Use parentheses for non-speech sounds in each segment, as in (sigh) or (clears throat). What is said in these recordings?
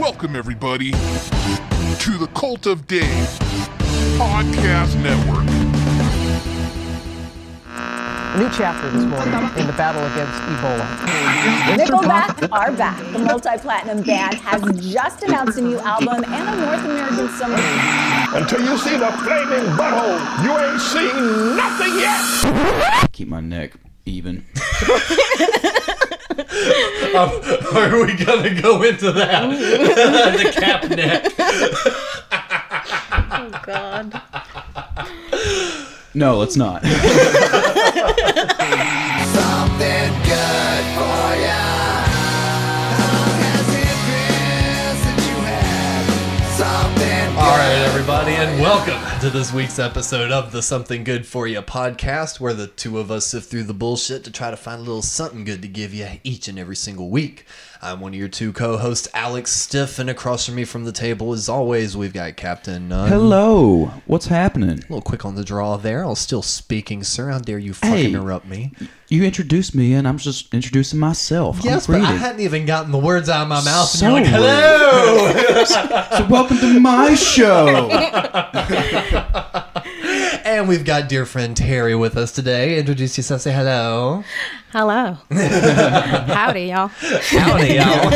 Welcome, everybody, to the Cult of Dave Podcast Network. A new chapter this morning in the battle against Ebola. Nickelback are back. The multi-platinum band has just announced a new album and a North American summer. Until you see the flaming butthole, you ain't seen nothing yet. Keep my neck even. (laughs) Are we gonna go into that? (laughs) the cap neck. Oh God. No, let's not. (laughs) and welcome to this week's episode of the Something Good for You podcast, where the two of us sift through the bullshit to try to find a little something good to give you each and every single week. I'm one of your two co-hosts, Alex Stiff, and across from me from the table, as always, we've got Captain Nunn. Hello. What's happening? A little quick on the draw there. I was still speaking, sir. How dare you fucking Hey. interrupt me? You introduced me, and I'm just introducing myself. Yes, I'm but I hadn't even gotten the words out of my mouth, So and you're like, "Hello." (laughs) So welcome to my show. (laughs) and we've got dear friend Terry with us today. Introduce yourself. Say hello. Hello. (laughs) Howdy, y'all. Howdy, y'all.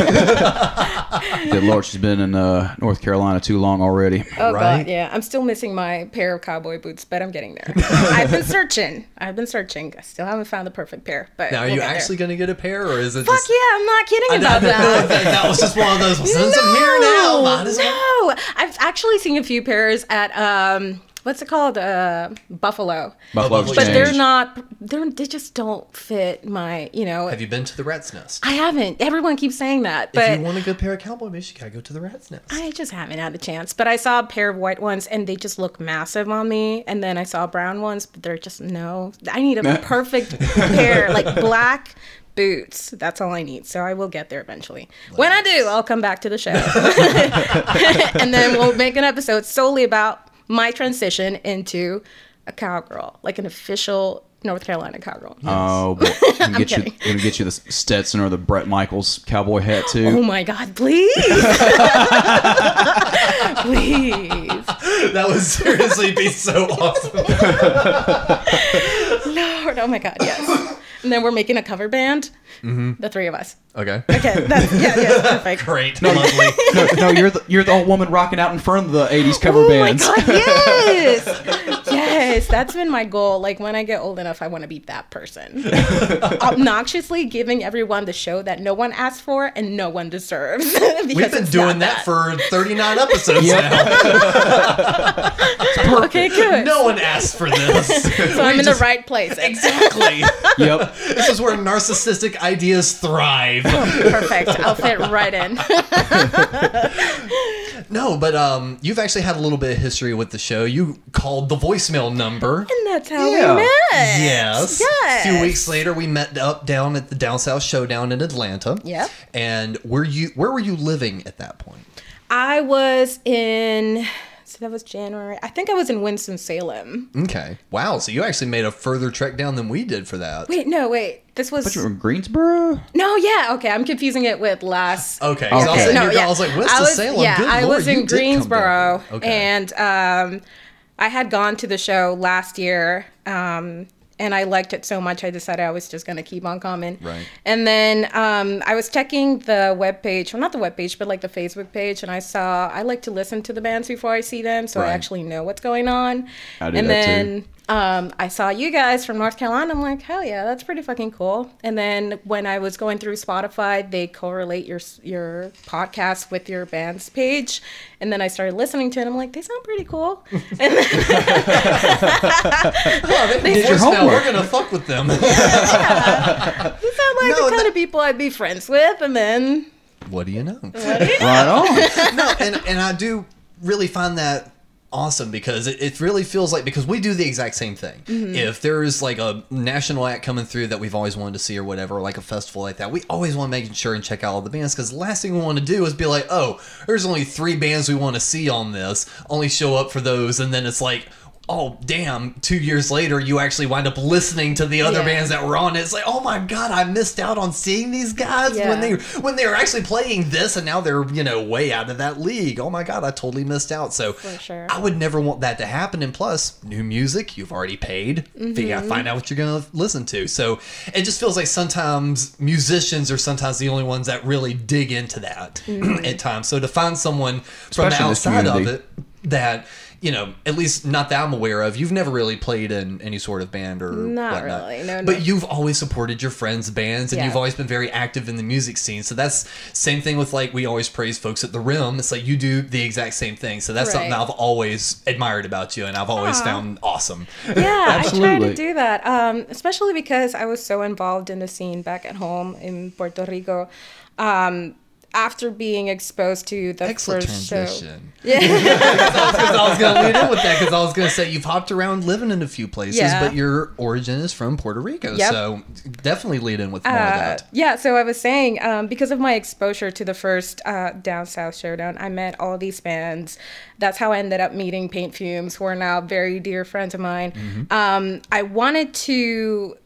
(laughs) Good Lord, she's been in uh, North Carolina too long already. Oh Right? God, yeah. I'm still missing my pair of cowboy boots, but I'm getting there. (laughs) I've been searching. I've been searching. I still haven't found the perfect pair. But Now, are we'll you actually going to get a pair, or is it Fuck just? yeah! I'm not kidding I about that. that, that was just one of those. Since I'm here now, might as well. No, I've actually seen a few pairs at um, what's it called? Uh, Buffalo. Buffalo But But they're not. They're they just don't fit my. You know. Have you been to the Rat's Nest? I haven't. Everyone keeps saying that, but if you want a good pair of cowboy boots, you gotta go to the Rat's Nest. I just haven't had a chance. But I saw a pair of white ones and they just look massive on me. And then I saw brown ones, but they're just no. I need a perfect pair, like (laughs) black boots. That's all I need. So I will get there eventually. When I do, I'll come back to the show. (laughs) and then we'll make an episode solely about my transition into a cowgirl, like an official North Carolina cowgirl. Oh, but we can get you, kidding. we're gonna get you the Stetson or the Bret Michaels cowboy hat too. Oh my God, please. (laughs) please. that would seriously be so awesome. (laughs) Lord, oh my God, yes. And then we're making a cover band, mm-hmm. the three of us. Okay. Okay, that's yeah, yeah, (laughs) perfect. Great. Lovely. no, (laughs) no, you're the you're the old woman rocking out in front of the '80s cover Oh bands. my God, yes, (laughs) yes. That's been my goal. Like when I get old enough, I want to be that person, (laughs) obnoxiously giving everyone the show that no one asked for and no one deserves. (laughs) We've been doing not that, for 39 episodes Yep. now. (laughs) Okay, good. No one asked for this. so I'm in the right place. Exactly. Yep. this is where narcissistic ideas thrive. Perfect. I'll fit right in. No, but um, you've actually had a little bit of history with the show. You called the voicemail number. And that's how Yeah. we met. Yes. Yes. A few weeks later, we met up down at the Down South Showdown in Atlanta. Yeah. And were you where were you living at that point? I was in. So that was January. I think I was in Winston Salem. Okay. Wow. So you actually made a further trek down than we did for that. Wait, no, wait. This was But you're in Greensboro. no, yeah, okay. I'm confusing it with last. Okay. I was Okay. sitting No, yeah. I was like, Winston was- Salem. Yeah, Good I Lord, was in did come down Greensboro. Okay. and um, I had gone to the show last year, um, and I liked it so much I decided I was just gonna keep on coming. Right. And then um, I was checking the web page, well, not the web page, but like the Facebook page, and I saw I like to listen to the bands before I see them, so Right. I actually know what's going on. I do and that too. Then um, I saw you guys from North Carolina. I'm like, hell yeah, that's pretty fucking cool. And then when I was going through Spotify, they correlate your your podcast with your band's page. And then I started listening to it. I'm like, they sound pretty cool. (laughs) And then, Oh, (laughs) they did your homework. We're gonna fuck with them. (laughs) they sound like No, the kind that- of people I'd be friends with. And then what do you know? Right on. no, and and I do really find that awesome because it, it really feels like because we do the exact same thing. Mm-hmm. If there's like a national act coming through that we've always wanted to see or whatever, like a festival like that, we always want to make sure and check out all the bands because the last thing we want to do is be like, oh, there's only three bands we want to see on this, only show up for those, and then it's like. Oh damn two years later you actually wind up listening to the other Yeah. bands that were on. It it's like oh my god i missed out on seeing these guys when they when they were actually playing this and now they're you know way out of that league. Oh my god i totally missed out. So For sure. i would never want that to happen. And plus new music you've already paid. You Mm-hmm. gotta find out what you're gonna listen to. So it just feels like sometimes musicians are sometimes the only ones that really dig into that Mm-hmm. (clears throat) at times. So to find someone from the Especially in outside of it that you know at least not that i'm aware of you've never really played in any sort of band or Not whatnot. really, no, no. but you've always supported your friends bands and Yeah. you've always been very active in the music scene so that's same thing with like we always praise folks at the rim it's like you do the exact same thing so that's something i've always admired about you and i've always found awesome Yeah, I try Absolutely. to do that, um, especially because I was so involved in the scene back at home in Puerto Rico. Um, after being exposed to the excellent first show, transition yeah (laughs) i was gonna lead in with that because i was gonna say you've hopped around living in a few places Yeah. but your origin is from puerto rico Yep. so definitely lead in with more of Uh, that yeah, so I was saying, um, because of my exposure to the first uh, Down South Showdown, I met all these bands. That's how I ended up meeting Paint Fumes, who are now very dear friends of mine. Um, I wanted to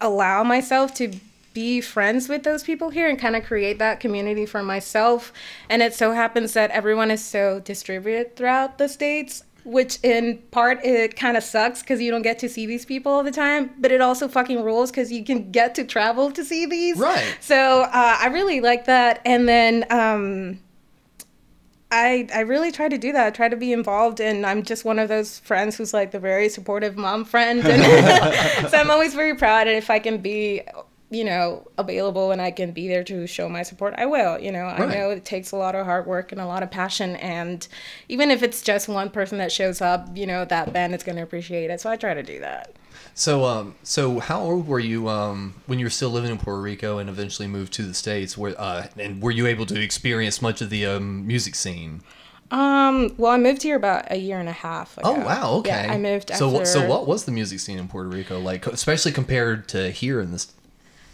allow myself to be friends with those people here and kind of create that community for myself. And it so happens that everyone is so distributed throughout the states, which in part it kind of sucks because you don't get to see these people all the time, but it also fucking rules because you can get to travel to see these. Right. So uh, I really like that. And then. Um, I, I really try to do that. I try to be involved, and I'm just one of those friends who's like the very supportive mom friend. And (laughs) so I'm always very proud. And if I can be, you know, available and I can be there to show my support, I will. You know, I know it takes a lot of hard work and a lot of passion. And even if it's just one person that shows up, you know, that band is going to appreciate it. So I try to do that. So, um, so how old were you um, when you were still living in Puerto Rico and eventually moved to the states? Where uh, and were you able to experience much of the um, music scene? Um, well, I moved here about a year and a half ago. Oh wow, okay. Yeah, I moved after. So, so what was the music scene in Puerto Rico like, especially compared to here in this?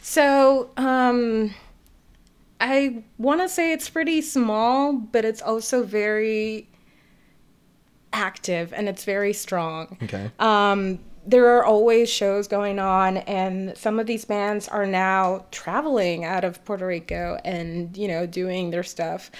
So, um, I want to say it's pretty small, but it's also very active and it's very strong. Okay. Um, there are always shows going on, and some of these bands are now traveling out of Puerto Rico and you know doing their stuff.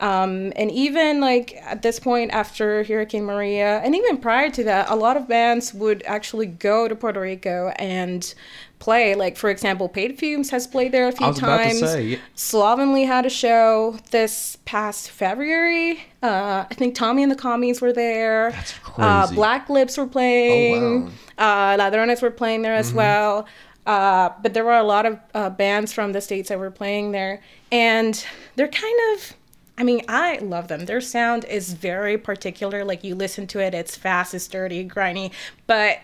Um, and even like at this point after Hurricane Maria, and even prior to that, a lot of bands would actually go to Puerto Rico and play. Like for example, Paint Fumes has played there a few I was about to times. say. Slovenly had a show this past February. Uh, I think Tommy and the Commies were there. That's Uh, crazy. Black Lips were playing. Oh, wow. Uh, Ladrones were playing there as well. Uh, but there were a lot of uh, bands from the states that were playing there, and they're kind of. I mean, I love them. Their sound is very particular. Like you listen to it, it's fast, it's dirty, grimy, but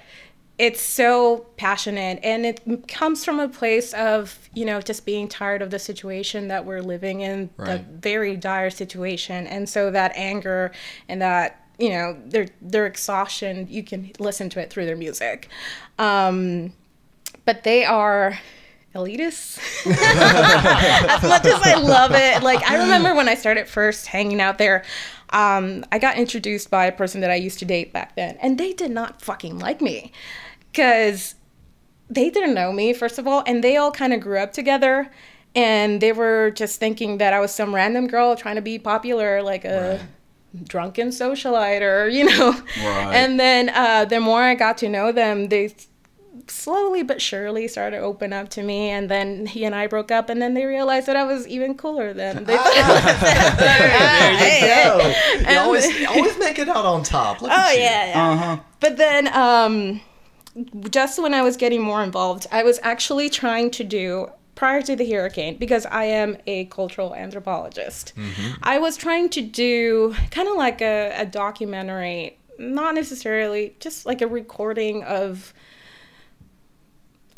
it's so passionate and it comes from a place of you know just being tired of the situation that we're living in the very dire situation. And so that anger and that you know their their exhaustion you can listen to it through their music. Um but they are elitists (laughs) as much as i love it. Like i remember when i started first hanging out there um, i got introduced by a person that i used to date back then and they did not fucking like me because they didn't know me first of all and they all kind of grew up together and they were just thinking that i was some random girl trying to be popular like a drunken socialite or (laughs) you know Right. and then uh, the more i got to know them they slowly but surely started to open up to me and then he and i broke up and then they realized that i was even cooler than they thought (laughs) There you go. (laughs) You always, always make it out on top. Look Oh yeah, yeah. Uh-huh. But then, um, just when I was getting more involved, I was actually trying to do prior to the hurricane because I am a cultural anthropologist. I was trying to do kind of like a, a documentary, not necessarily just like a recording of,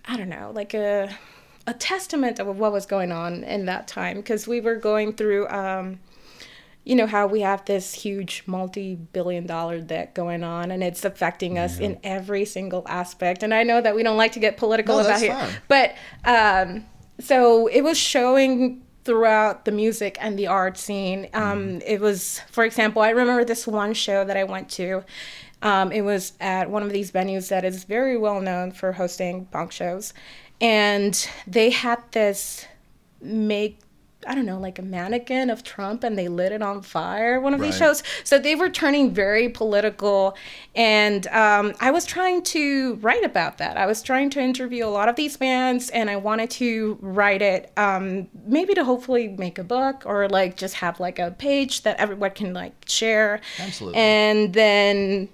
I don't know, like a a testament of what was going on in that time because we were going through. Um, you know how we have this huge multi-billion dollar debt going on and it's affecting us in every single aspect. And i know that we don't like to get political No, about here fine. but um, so it was showing throughout the music and the art scene. Um, Mm-hmm. it was for example i remember this one show that i went to. Um, it was at one of these venues that is very well known for hosting punk shows, and they had this make I don't know, like a mannequin of Trump and they lit it on fire, one of these shows. So they were turning very political. And um, I was trying to write about that. I was trying to interview a lot of these bands and I wanted to write it, um, maybe to hopefully make a book or like just have like a page that everyone can like share. Absolutely. And then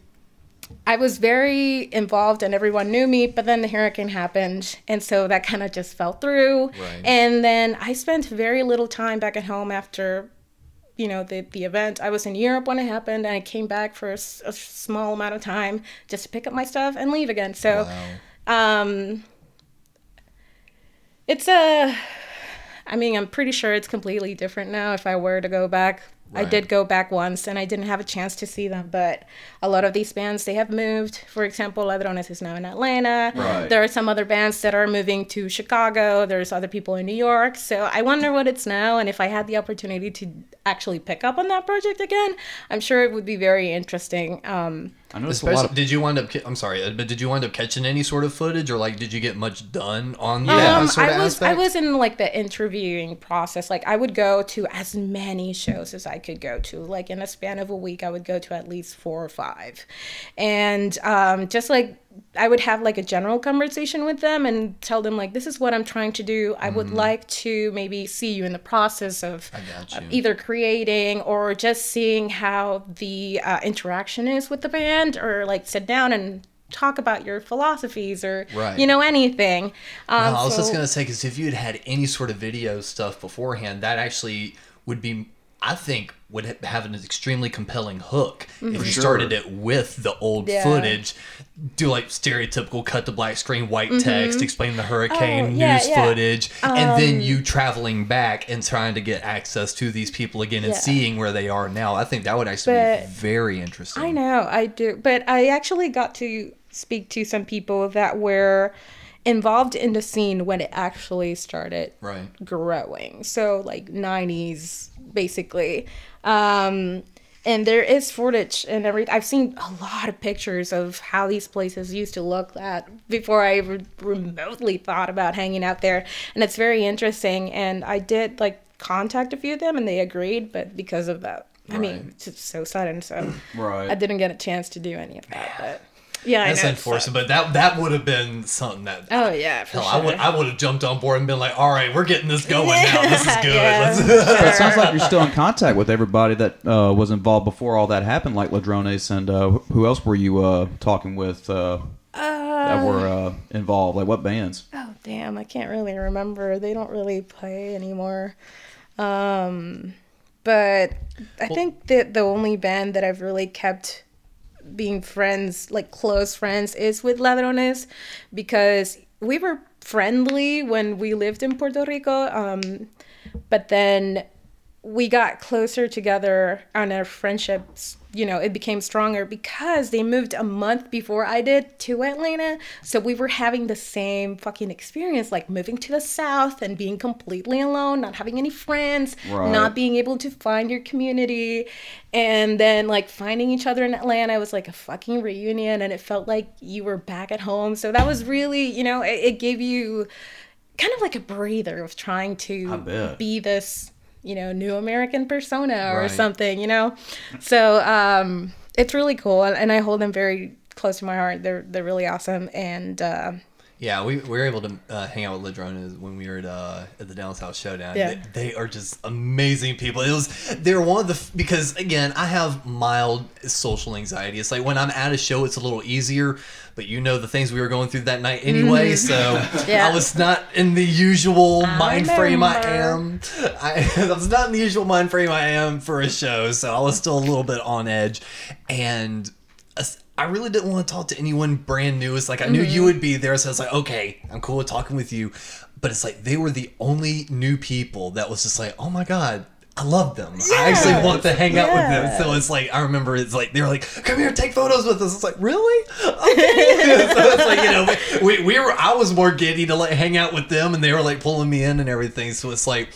I was very involved and everyone knew me, but then the hurricane happened. And so that kind of just fell through. Right. And then I spent very little time back at home after, you know, the, the event. I was in Europe when it happened and I came back for a small amount of time just to pick up my stuff and leave again. So, um, it's a, I mean, I'm pretty sure it's completely different now if I were to go back. I did go back once and I didn't have a chance to see them, but a lot of these bands they have moved. For example, Ladrones is now in Atlanta. Right. There are some other bands that are moving to Chicago. There's other people in New York. So I wonder what it's now and if I had the opportunity to actually pick up on that project again, I'm sure it would be very interesting. Um, I noticed a lot Especially, of did you wind up? I'm sorry, but did you wind up catching any sort of footage, or like, did you get much done on that Um, sort of I was aspect? I was in like the interviewing process. Like I would go to as many shows as I could go to. Like in a span of a week, I would go to at least four or five, and um, just like I would have like a general conversation with them and tell them like this is what I'm trying to do. I would like to maybe see you in the process of uh, either creating or just seeing how the uh, interaction is with the band, or like sit down and talk about your philosophies or Right. you know anything. Um, No, I was just gonna say because if you had had any sort of video stuff beforehand, that actually would be, I think, would have an extremely compelling hook if you sure. started it with the old Mm-hmm. Yeah. footage. Do like stereotypical cut to black screen, white text, explain the hurricane Mm-hmm. Oh, yeah, news yeah. Um, footage, and then you traveling back and trying to get access to these people again and Yeah. seeing where they are now. I think that would actually But- be very interesting. I know, I do. But I actually got to speak to some people that were involved in the scene when it actually started Right. growing. So like 90s basically. Um and there is footage and every I've seen a lot of pictures of how these places used to look that before I re- remotely thought about hanging out there and it's very interesting and I did like contact a few of them and they agreed but because of that I mean it's just so sudden so Right. I didn't get a chance to do any of that but yeah I That's know unfortunate, but that that would have been something that oh yeah for Hell, sure I would I would have jumped on board and been like, "All right, we're getting this going now. This is (laughs) good." Yeah. Let's- (laughs) But it sounds like you're still in contact with everybody that uh, was involved before all that happened, like Ladrones, and uh, who else were you uh, talking with uh, that were uh, involved? Like what bands? Oh damn, I can't really remember. They don't really play anymore. Um but I think that the only band that I've really kept being friends, like close friends, is with Ladrones because we were friendly when we lived in Puerto Rico. Um but then we got closer together and our friendships you know it became stronger because they moved a month before i did to atlanta. So we were having the same fucking experience like moving to the south and being completely alone not having any friends Right. not being able to find your community. And then like finding each other in atlanta was like a fucking reunion and it felt like you were back at home. So that was really you know it, it gave you kind of like a breather of trying to be this you know new american persona or Right. something you know so um it's really cool and, and i hold them very close to my heart they're they're really awesome and uh yeah, we, we were able to uh, hang out with Ladrones when we were at, uh, at the Down South Showdown. Yeah. They, they are just amazing people. It was they're one of the because again I have mild social anxiety. It's like when I'm at a show, it's a little easier. But you know the things we were going through that night anyway, so (laughs) Mm-hmm. Yeah. I was not in the usual mind frame I am. I, (laughs) I was not in the usual mind frame I am for a show, so I was still a little bit on edge, and as- I really didn't want to talk to anyone brand new. It's like I knew Mm-hmm. you would be there, so I was like, okay, I'm cool with talking with you. But it's like they were the only new people that was just like, oh my god. I love them. I actually want to hang out with them. So it's like I remember it's like they were like, "Come here, take photos with us." It's like, really? (laughs) Okay. (laughs) so it's like you know, we, we were. I was more giddy to like hang out with them, and they were like pulling me in and everything. So it's like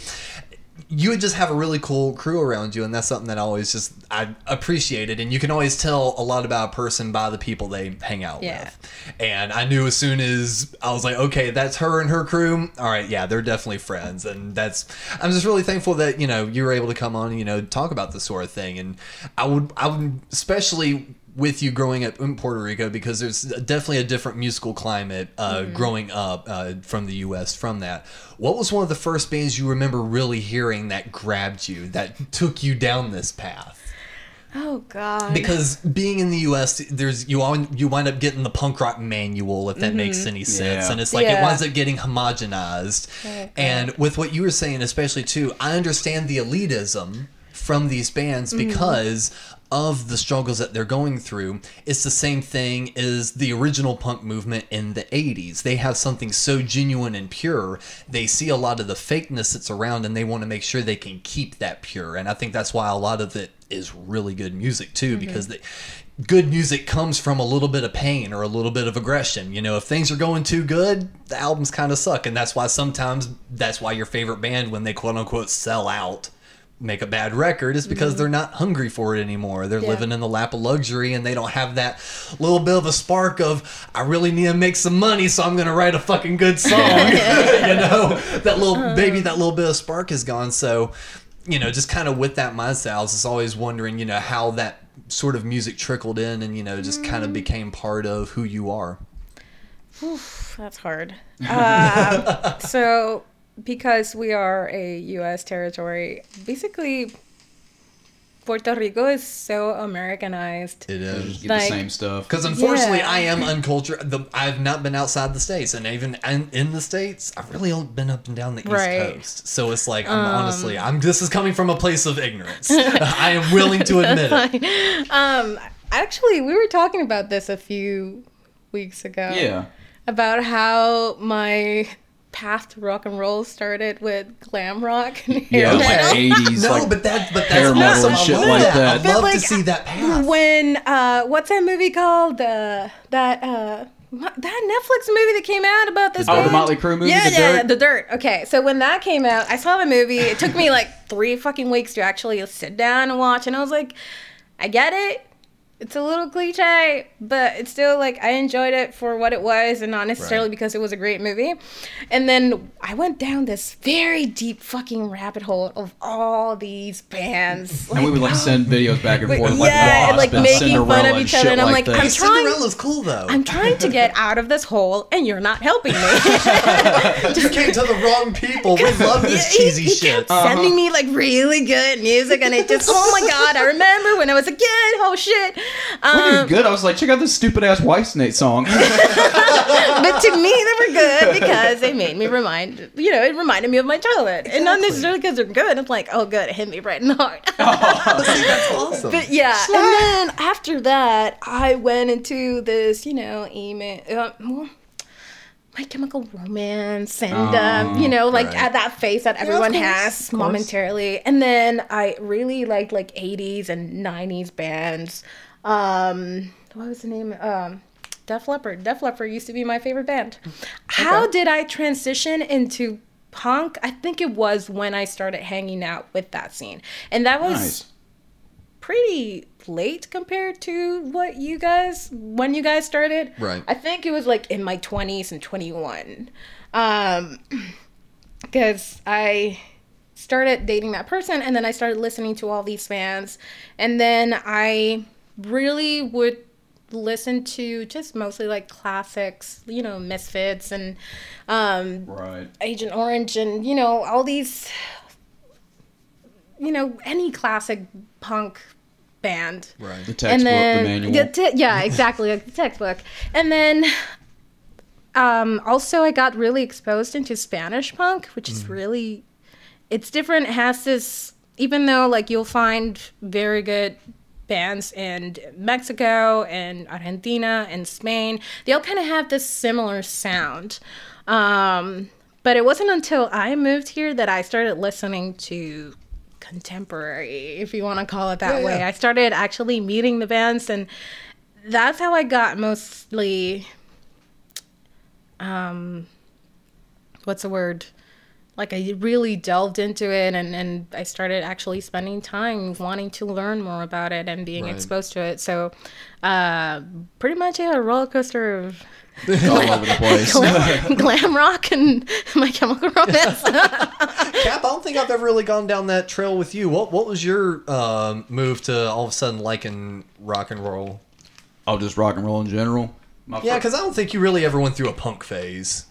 you would just have a really cool crew around you, and that's something that I always just I appreciated. And you can always tell a lot about a person by the people they hang out Yeah. with. And I knew as soon as I was like, okay, that's her and her crew. All right, yeah, they're definitely friends, and that's. I'm just really thankful that you know you were able to come on, and, you know, talk about this sort of thing. And I would, I would especially with you growing up in Puerto Rico because there's definitely a different musical climate uh, growing up uh, from the U.S. from that. What was one of the first bands you remember really hearing that grabbed you, that took you down this path? Oh God. Because being in the U.S., there's you all you wind up getting the punk rock manual if that makes any sense, Yeah. and it's like it Yeah. winds up getting homogenized. And with what you were saying, especially too, I understand the elitism from these bands because of the struggles that they're going through. It's the same thing as the original punk movement in the 80s. They have something so genuine and pure. They see a lot of the fakeness that's around and they want to make sure they can keep that pure. And I think that's why a lot of it is really good music too mm-hmm. because they good music comes from a little bit of pain or a little bit of aggression. You know, if things are going too good, the albums kind of suck. And that's why sometimes that's why your favorite band, when they quote unquote sell out, make a bad record is because mm-hmm. they're not hungry for it anymore. They're living in the lap of luxury and they don't have that little bit of a spark of, I really need to make some money, so I'm going to write a fucking good (laughs) song. (laughs) you know, that little, uh-huh. baby that little bit of spark is gone. So, you know, just kind of with that mindset, I was just always wondering, you know, how that sort of music trickled in and, you know, just kind of mm. became part of who you are. That's hard. Uh, (laughs) so, because we are a U.S. territory, basically, Puerto Rico is so Americanized. It is. Just get Like- the same stuff. Because unfortunately, Yeah. I am uncultured. The, I've not been outside the states, and even in, in the states, I've really only been up and down the Right. Um, East Coast. So it's like, I'm honestly, I'm. This is coming from a place of ignorance. (laughs) I am willing to admit it. (laughs) Um, actually, we were talking about this a few weeks ago. Yeah. About how my path to rock and roll started with glam rock and hair Yeah, like 80s, (laughs) No, like but that, but hair that's metal awesome. and shit like that. that. I'd But, love like, to see that path. when uh what's that movie called uh that uh that Netflix movie that came out about this Oh, the? Motley Crue movie, yeah, The yeah, Dirt? the dirt okay so when that came out i saw the movie it took me like three fucking weeks to actually sit down and watch and i was like i get it it's a little cliche, but it's still like I enjoyed it for what it was and not necessarily Right. because it was a great movie. And then I went down this very deep fucking rabbit hole of all these bands. And we would like send videos back and (gasps) forth, like yeah, and, Wasp like, making fun of each other, shit and I'm like like, that. I'm trying- Cinderella's cool though. I'm trying to get out of this hole, and you're not helping me. (laughs) you came to the wrong people. We love this he- cheesy he shit. kept sending uh-huh. me like really good music, and it just oh my god, I remember when I was a kid. Oh shit! When you were Um, good, I was like, check out this stupid ass Whitesnake song. (laughs) but to me, they were good because they made me remind, you know, it reminded me of my childhood, and not necessarily because they're good. It's like, oh, good, it hit me right in the heart. (laughs) That's awesome. But yeah, and then after that, I went into this, you know, email. Uh, well, my Chemical Romance, and um, you know, like right. at that phase that everyone course, has momentarily. And then I really liked like '80s and '90s bands. Um, what was the name? Um, Def Leppard. Def Leppard used to be my favorite band. How did I transition into punk? I think it was when I started hanging out with that scene, and that was nice. pretty late compared to what you guys when you guys started. Right. I think it was like in my 20s and 21. Um (clears throat) cuz I started dating that person and then I started listening to all these bands and then I really would listen to just mostly like classics, you know, Misfits and um Right. Agent Orange and you know all these you know any classic punk band right. The textbook, the manual. the te- yeah (laughs) exactly like the textbook and then um also I got really exposed into Spanish punk which is really it's different it has this even though like you'll find very good bands in Mexico and Argentina and Spain they all kind of have this similar sound um but it wasn't until I moved here that I started listening to contemporary, if you want to call it that Yeah, way. yeah. I started actually meeting the bands, and that's how I got mostly. Um, what's the word? Like I really delved into it and, and I started actually spending time wanting to learn more about it and being Right. exposed to it. So uh, pretty much yeah, a roller coaster of (laughs) all over the place. (laughs) glam, glam rock and (laughs) my chemical romance. Cap, I don't think I've ever really gone down that trail with you. What what was your um, move to all of a sudden liking rock and roll? oh, just rock and roll in general. My Yeah, because I don't think you really ever went through a punk phase.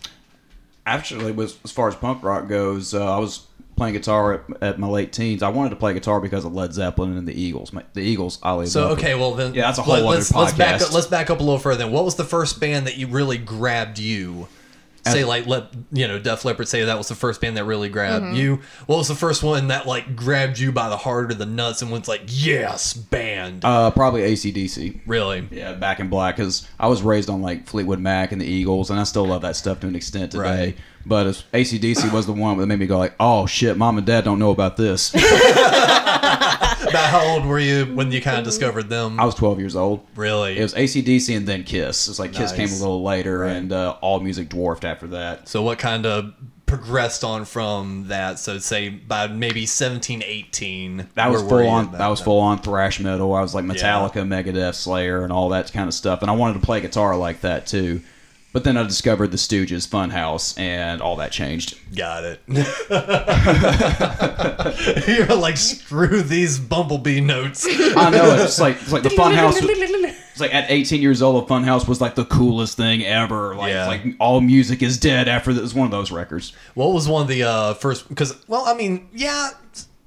Actually was as far as punk rock goes uh, i was playing guitar at, at my late teens i wanted to play guitar because of led zeppelin and the eagles My, the eagles i leave So okay, well then Yeah, that's a whole other let's, let's back podcast. up. Let's back up a little further. Then, what was the first band that you really grabbed you? Say like let you know Def Leppard. Say that was the first band that really grabbed Mm-hmm. you. What was the first one that like grabbed you by the heart or the nuts and was like yes band? uh, probably acdc really? yeah back in black because i was raised on like fleetwood mac and the eagles and i still love that stuff to an extent today Right. but acdc was the one that made me go like oh shit mom and dad don't know about this (laughs) About how old were you when you kind of discovered them? i was 12 years old really? it was acdc and then kiss it's like kiss came a little later Right. and uh, all music dwarfed after that So what kind of progressed on from that? So say by maybe 17, 18. That was full on. That was full on thrash metal. I was like Metallica, Megadeth, Slayer, and all that kind of stuff. And I wanted to play guitar like that too. But then I discovered the Stooges, Funhouse, and all that changed. Got it. (laughs) You're like screw these bumblebee notes. I know it's like it's like the Funhouse. (laughs) It's like at 18 years old, the Funhouse was like the coolest thing ever. Like Yeah. like all music is dead after this. It was one of those records. What was one of the uh, first? Because well, I mean, yeah,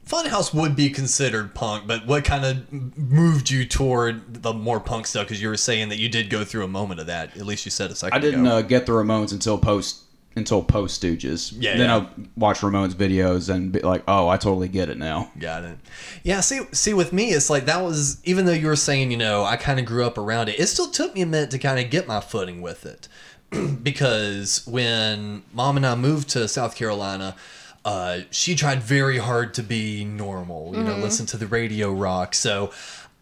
Funhouse would be considered punk, but what kind of moved you toward the more punk stuff? Because you were saying that you did go through a moment of that. At least you said a second I didn't uh, get the Ramones until post until post Stooges. Yeah, Then yeah. I watch Ramones videos and be like, oh, I totally get it now. Got it. Yeah, see see with me it's like that was even though you were saying, you know, I kind of grew up around it. It still took me a minute to kind of get my footing with it. (clears throat) because when mom and I moved to South Carolina, uh, she tried very hard to be normal, you know, listen to the radio rock. So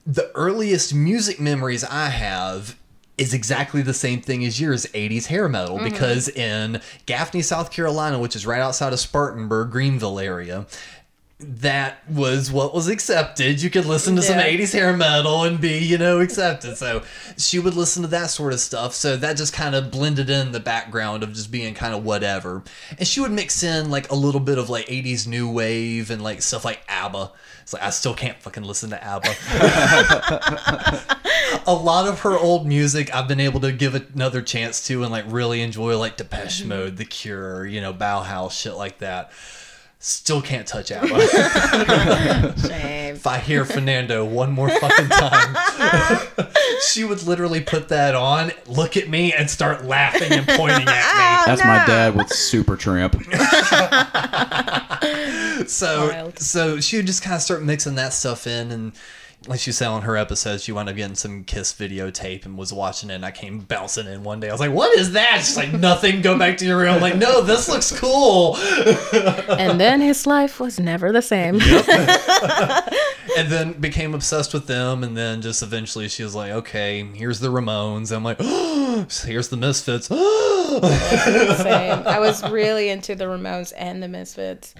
the earliest music memories I have is exactly the same thing as yours 80s hair metal because in Gaffney, South Carolina, which is right outside of Spartanburg, Greenville area, that was what was accepted. You could listen to some 80s hair metal and be, you know, accepted. So she would listen to that sort of stuff. So that just kind of blended in the background of just being kind of whatever. And she would mix in like a little bit of like 80s new wave and like stuff like ABBA. It's like I still can't fucking listen to ABBA. (laughs) a lot of her old music I've been able to give another chance to and like really enjoy like Depeche Mode, The Cure, you know, Bauhaus, shit like that. Still can't touch ABBA. (laughs) Shame. if I hear Fernando one more fucking time, (laughs) she would literally put that on, look at me, and start laughing and pointing at me. (laughs) Oh, That's my dad with Supertramp. So, Wild. so she would just kind of start mixing that stuff in, and like she said on her episode, she wound up getting some Kiss videotape and was watching it. And I came bouncing in one day. I was like, "What is that?" She's like, "Nothing. Go back to your room." I'm like, "No, this looks cool." (laughs) And then his life was never the same. (laughs) and then became obsessed with them and then just eventually she was like okay here's the ramones i'm like oh, (gasps) here's the misfits (gasps) Same. I was really into the Ramones and the Misfits.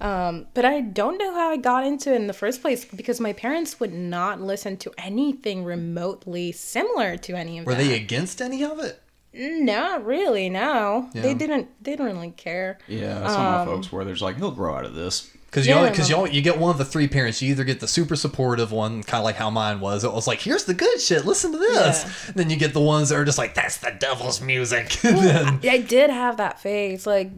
Um, but I don't know how I got into it in the first place because my parents would not listen to anything remotely similar to any of it. were that. they against any of it Not really. No, Yeah. they didn't. They didn't really care. Yeah, some of my folks were. There's like, he'll grow out of this. because you Yeah, because no. you you get one of the three parents you either get the super supportive one kind of like how mine was it was like here's the good shit listen to this Yeah. then you get the ones that are just like that's the devil's music (laughs) And then, I did have that phase. Like,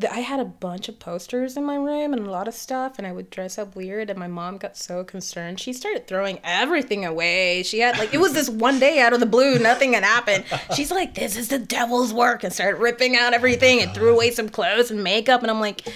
th- I had a bunch of posters in my room and a lot of stuff, and I would dress up weird. And my mom got so concerned. She started throwing everything away. She had, like, it was this one day out of the blue, nothing had happened. She's like, this is the devil's work, and started ripping out everything and threw away some clothes and makeup. And I'm like,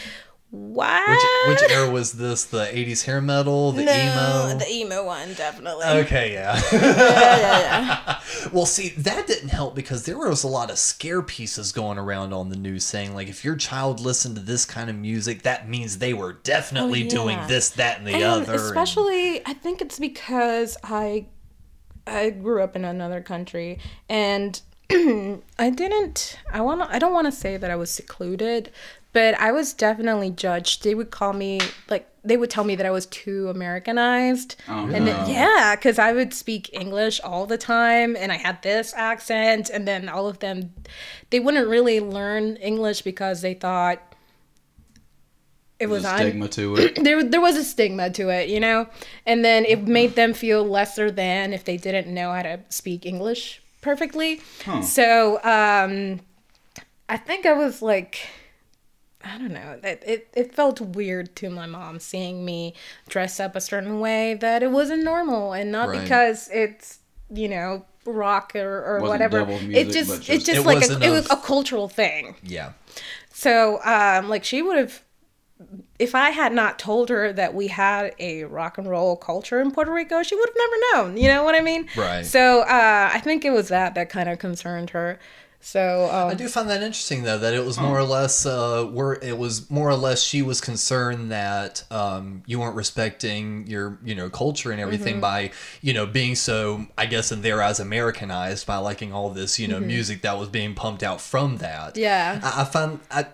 what? which, which era was this the 80s hair metal the no, emo the emo one, definitely. Okay, yeah. Yeah, yeah, yeah. (laughs) well, see, that didn't help because there was a lot of scare pieces going around on the news saying, like, if your child listened to this kind of music, that means they were definitely Oh, yeah. doing this, that, and the and other. and- especially i think it's because i i grew up in another country and (clears throat) i didn't i want i don't want to say that i was secluded but I was definitely judged. They would call me like they would tell me that I was too Americanized, and then, yeah, because I would speak English all the time, and I had this accent, and then all of them, they wouldn't really learn English because they thought it was a on stigma to it. (clears throat) there there was a stigma to it, you know, and then it made them feel lesser than if they didn't know how to speak English perfectly. So um, I think I was like, I don't know, it, it it felt weird to my mom seeing me dress up a certain way that it wasn't normal, and not Right. because it's you know rock or, or whatever. devil's it music, just it's just- just It like a, it was a cultural thing. Yeah. So, um, like, she would have, if I had not told her that we had a rock and roll culture in Puerto Rico, she would have never known. You know what I mean? Right. So, uh, I think it was that that kind of concerned her. So, I um, do find that interesting though that it was more or less uh where it was more or less she was concerned that um you weren't respecting your you know culture and everything Mm-hmm. by you know being so I guess in their eyes Americanized by liking all this you know music that was being pumped out from that. Mm-hmm. Yeah. I, I find I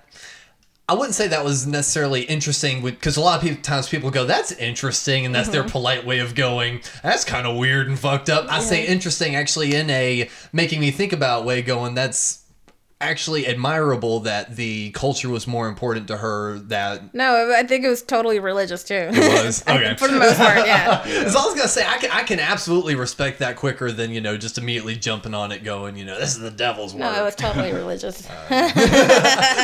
I wouldn't say that was necessarily interesting because a lot of people, times people go, "That's interesting," and that's Mm-hmm. their polite way of going, "That's kind of weird and fucked up." I say interesting actually in a making me think about way, going, "That's actually admirable that the culture was more important to her that no, I think it was totally religious too. it was." (laughs) Okay. For the most part, yeah. (laughs) So I was gonna say I can I can absolutely respect that quicker than you know just immediately jumping on it, going, you know, this is the devil's work. No, it was totally religious. (laughs) Uh,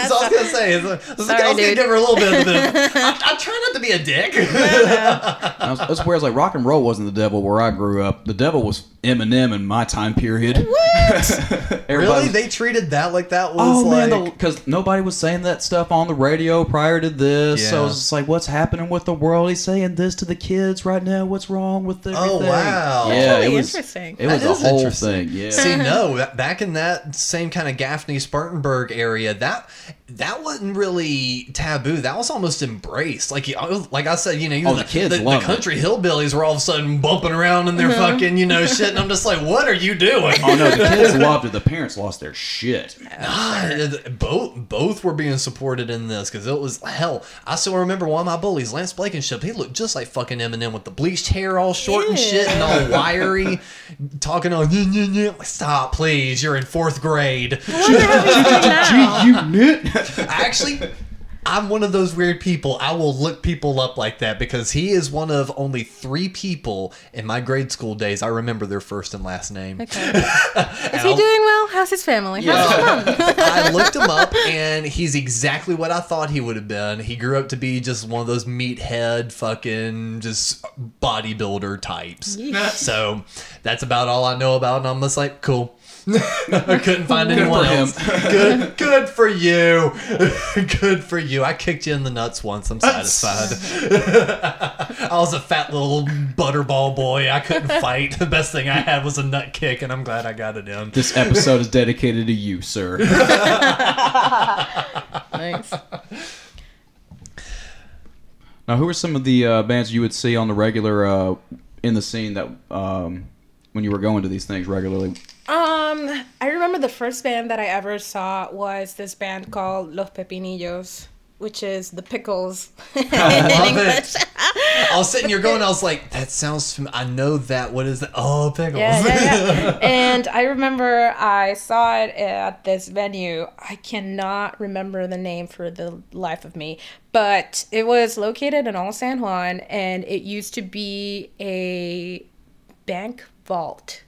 so I was gonna say, I was, I was Sorry, gonna give her a little bit of the. I, I try not to be a dick. That's, that's where it's like rock and roll wasn't the devil where I grew up. The devil was Eminem in my time period. What? Really? They treated that like that was Oh like man, because nobody was saying that stuff on the radio prior to this. So Yeah. it was just like, what's happening with the world? He's saying this to the kids right now. What's wrong with oh, everything? Oh, wow. Yeah, That's it was interesting. It was That a whole thing. Yeah. See, (laughs) no, back in that same kind of Gaffney Spartanburg area, that that wasn't really taboo. That was almost embraced. Like, you- oh, like I said, you know, even Oh, the kids the, the loved it. country hillbillies were all of a sudden bumping around in their fucking, you know, shit, and I'm just like, what are you doing? oh no, the (laughs) kids loved it. The parents lost their shit. God, both both were being supported in this because it was hell. I still remember one of my bullies, Lance Blankenship. He looked just like fucking Eminem with the bleached hair, all short and shit, and all wiry, talking on. "Yeah, yeah, yeah." Stop, please. You're in fourth grade. G unit. Actually, I'm one of those weird people. I will look people up like that because he is one of only three people in my grade school days. I remember their first and last name. (laughs) Is he doing well? How's his family? How's his mom? (laughs) I looked him up, and he's exactly what I thought he would have been. He grew up to be just one of those meathead, fucking, just bodybuilder types. So that's about all I know about, and I'm just like, cool. I couldn't find anyone else. Good, good for you. (laughs) good for you. I kicked you in the nuts once. I'm satisfied. (laughs) I was a fat little butterball boy. I couldn't (laughs) fight. The best thing I had was a nut kick, and I'm glad I got it in. This episode is dedicated to you, sir. Thanks. Now, who are some of the uh, bands you would see on the regular uh, in the scene that um, when you were going to these things regularly? Um, I remember the first band that I ever saw was this band called Los Pepinillos, which is the pickles (laughs) (laughs) in love English. I was sitting here going, I was like, that sounds fam- I know that. What is that? Oh, pickles. Yeah, yeah, yeah. (laughs) and I remember I saw it at this venue. I cannot remember the name for the life of me, but it was located in Old San Juan, and it used to be a bank vault,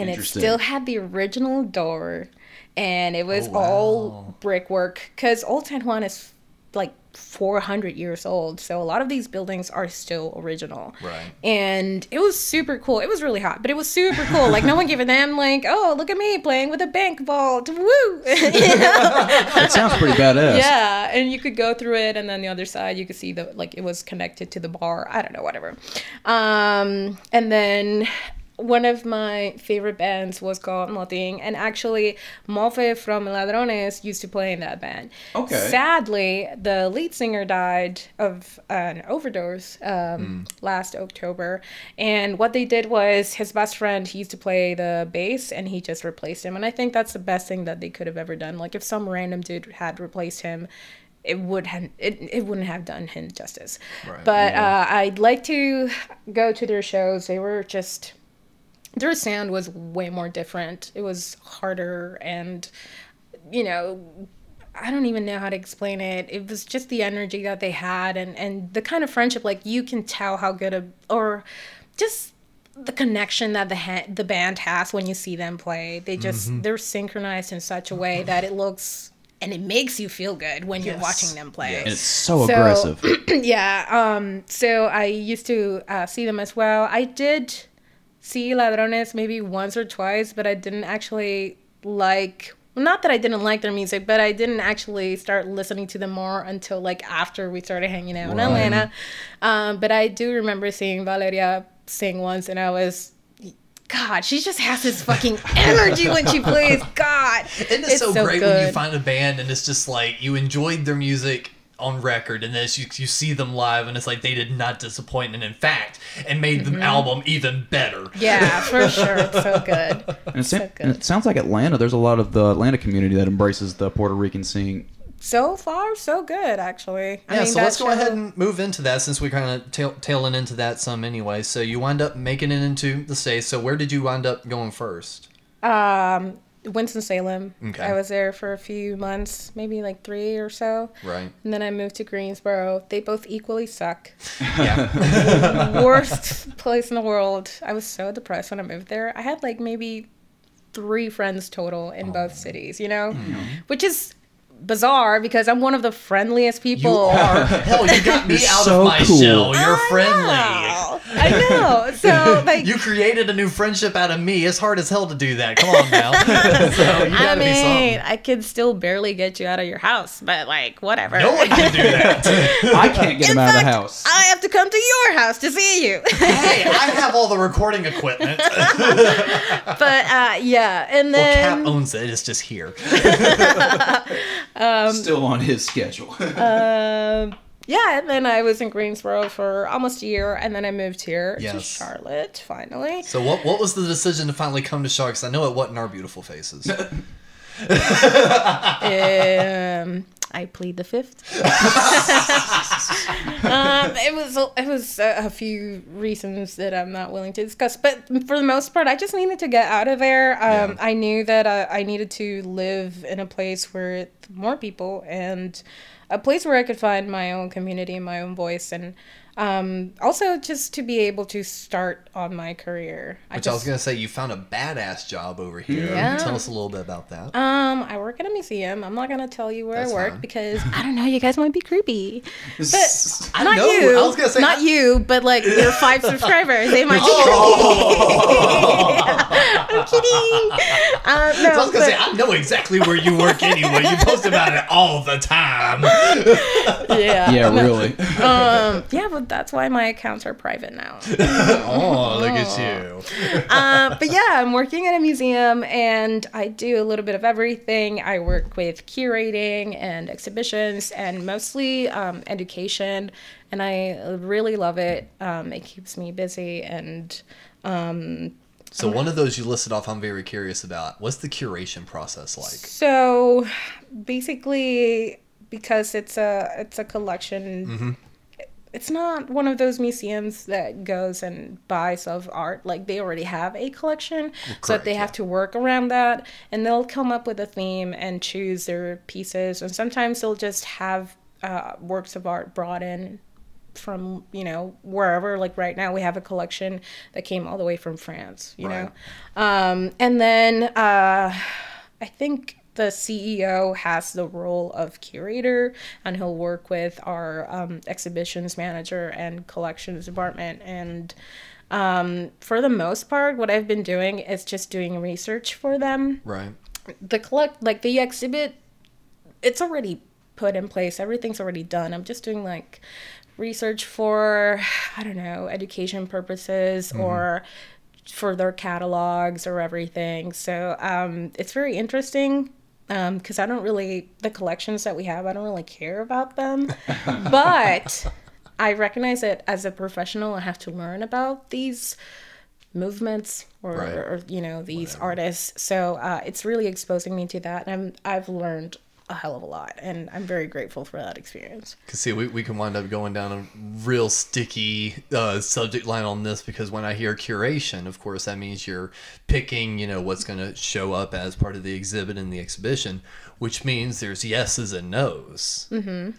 and it still had the original door, and it was Oh, wow. all brickwork because Old San Juan is like 400 years old so a lot of these buildings are still original. Right. and it was super cool. It was really hot but it was super cool. Like no one gave a damn like oh look at me playing with a bank vault. Woo! (laughs) It sounds pretty badass. yeah and you could go through it and then the other side you could see the like it was connected to the bar. I don't know whatever. Um and then one of my favorite bands was called Moting, and actually, Mofe from Ladrones used to play in that band. Okay. Sadly, the lead singer died of an overdose um, last October, and what they did was his best friend he used to play the bass, and he just replaced him. And I think that's the best thing that they could have ever done. Like if some random dude had replaced him. It would have it, it wouldn't have done him justice, Right. but uh, I'd like to go to their shows. They were just their sound was way more different. It was harder and you know, I don't even know how to explain it. It was just the energy that they had and and the kind of friendship like you can tell how good a or just the connection that the ha- the band has when you see them play. They just they're synchronized in such a way that it looks and it makes you feel good when you're watching them play. And it's so, So- aggressive. (clears throat) yeah. Um. So I used to uh, see them as well. I did see Ladrones maybe once or twice, but I didn't actually like. Not that I didn't like their music, but I didn't actually start listening to them more until like after we started hanging out in Atlanta. Um, but I do remember seeing Valeria sing once, and I was. God, she just has this fucking (laughs) energy when she plays. God, Isn't it so, great when you find a band and it's just like you enjoyed their music on record and then you, you see them live and it's like they did not disappoint and in fact and made Mm-hmm. the album even better. yeah, for sure, it's so (laughs) good. And it, sa- So and it sounds like Atlanta. There's a lot of the Atlanta community that embraces the Puerto Rican scene. So far, so good, actually. I Yeah, mean, so let's go ahead and move into that since we're kind of tail- tailing into that some anyway. So you wind up making it into the States. So where did you wind up going first? Um, Winston Salem. Okay. I was there for a few months, maybe like three or so. Right. And then I moved to Greensboro. They both equally suck. (laughs) Yeah. (laughs) Worst place in the world. I was so depressed when I moved there. I had like maybe three friends total in oh, both cities, you know? Mm-hmm. Which is bizarre because I'm one of the friendliest you people. are. (laughs) Hell, you got me out so of my cool. shell. You're friendly. Wow. I know. (laughs) So like You created a new friendship out of me. It's hard as hell to do that. Come on now. (laughs) so you I gotta be mean, something. I could still barely get you out of your house, but like whatever. No one can do that. I can't get In him out of the house. I have to come to your house to see you. hey, I have all the recording equipment. but uh, yeah, and well, then Cap owns it. It's just here. Still on his schedule. (laughs) um, yeah, and then I was in Greensboro for almost a year, and then I moved here to Charlotte finally. So what what was the decision to finally come to Sharks? I know it wasn't our beautiful faces. (laughs) um, I plead the fifth. (laughs) (laughs) um, it was it was a, a few reasons that I'm not willing to discuss, but for the most part, I just needed to get out of there. Um, Yeah. I knew that uh, I needed to live in a place where more people and a place where I could find my own community and my own voice, and um, also just to be able to start on my career. Which I was gonna say, you found a badass job over here. Yeah. Tell us a little bit about that. Um, I work at a museum. I'm not gonna tell you where That's I work fine. because (laughs) I don't know. You guys might be creepy, but I not know, you. I was gonna say, not I- you, but like your five (laughs) subscribers. They might be Oh. creepy. (laughs) I'm kidding. Uh, no, So I was gonna say, I know exactly where you work anyway. You post about it all the time. yeah, yeah, no. really. Um, yeah, but that's why my accounts are private now. (laughs) Oh, look at you. uh, (laughs) but yeah, I'm working at a museum and I do a little bit of everything. I work with curating and exhibitions and mostly um, education, and I really love it. Um, it keeps me busy and. Um, So one of those you listed off, I'm very curious about. What's the curation process like? so basically, because it's a it's a collection. It's not one of those museums that goes and buys of art. Like they already have a collection, so correct, they have yeah. to work around that, and they'll come up with a theme and choose their pieces. And sometimes they'll just have uh, works of art brought in from you know wherever like right now we have a collection that came all the way from france you know um and then uh i think the ceo has the role of curator and he'll work with our um, exhibitions manager and collections department. And um, for the most part what i've been doing is just doing research for them. Right. the collect like the exhibit it's already put in place. Everything's already done. I'm just doing like research for i don't know education purposes or for their catalogs or everything. So um, it's very interesting because I don't really the collections that we have. I don't really care about them, (laughs) but I recognize that as a professional, I have to learn about these movements or, Right. or you know these artists. So uh, it's really exposing me to that, and I'm, I've learned a hell of a lot, and I'm very grateful for that experience. Cause see, we, we can wind up going down a real sticky uh, subject line on this because when I hear curation, of course, that means you're picking, you know, what's going to show up as part of the exhibit in the exhibition, which means there's yeses and nos. Mm-hmm.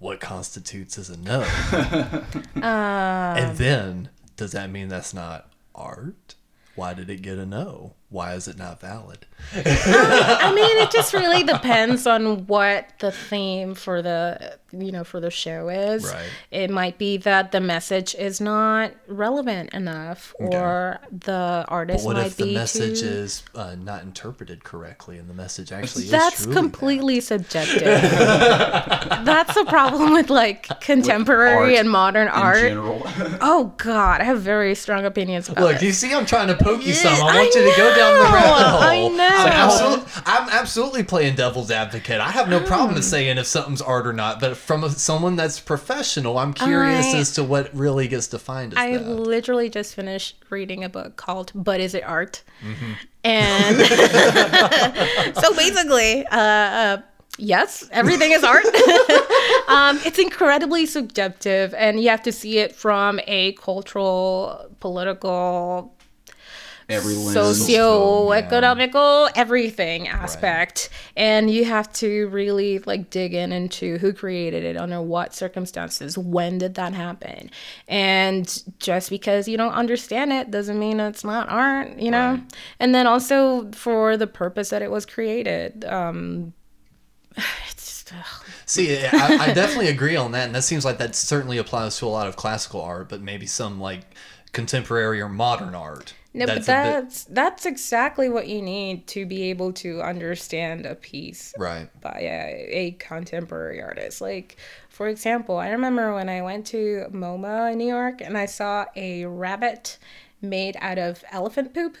What constitutes as a no? (laughs) and then, does that mean that's not art? Why did it get a no? Why is it not valid? I mean, it just really depends on what the theme for the you know for the show is. Right. It might be that the message is not relevant enough, or the artist But What might if the be message too. is uh, not interpreted correctly and the message actually is That's truly bad? completely subjective. (laughs) That's the problem with like contemporary art and modern in art. general. Oh God, I have very strong opinions about Look, it. you see, I'm trying to poke you some. I I want you to go down the rabbit hole. I know. I'm, absolutely, I'm absolutely playing devil's advocate. I have no problem Mm. saying if something's art or not, but from a, someone that's professional, I'm curious I- as to what really gets defined as I that. literally just finished reading a book called "But Is It Art?" Mm-hmm. and (laughs) so basically, uh, uh, yes, everything is art. (laughs) um, it's incredibly subjective, and you have to see it from a cultural, political, Every lens. socio-economical everything aspect and you have to really like dig in into who created it under what circumstances when did that happen and just because you don't understand it doesn't mean it's not art you know and then also for the purpose that it was created um (sighs) it's just ugh. See, I, I definitely agree on that, and that seems like that certainly applies to a lot of classical art, but maybe some like contemporary or modern art. No, but a bit- that's that's exactly what you need to be able to understand a piece right. by a, a contemporary artist. Like, for example, I remember when I went to MoMA in New York and I saw a rabbit made out of elephant poop.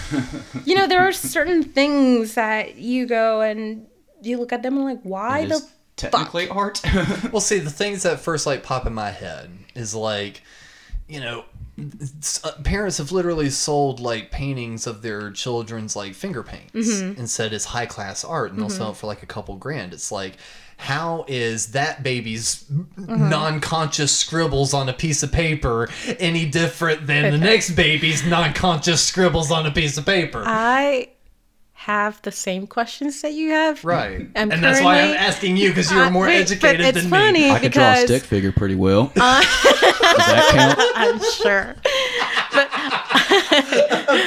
(laughs) you know, there are certain things that you go and you look at them and like, why the is technically art. (laughs) Well, see, the things that first like pop in my head is like, you know, s- Uh, parents have literally sold like paintings of their children's like finger paints mm-hmm. and said it's high class art, and they'll mm-hmm. sell it for like a couple grand. It's like. How is that baby's mm-hmm. non-conscious scribbles on a piece of paper any different than the next baby's non-conscious scribbles on a piece of paper? I have the same questions that you have. right, (laughs) I'm and that's why I'm asking you because you're Uh, more wait, educated but it's than funny me. I could draw a because stick figure pretty well. (laughs) Does that count? (laughs) I'm sure.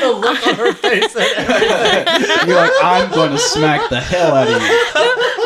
the look on her face. You're like, I'm going to smack the hell out of you.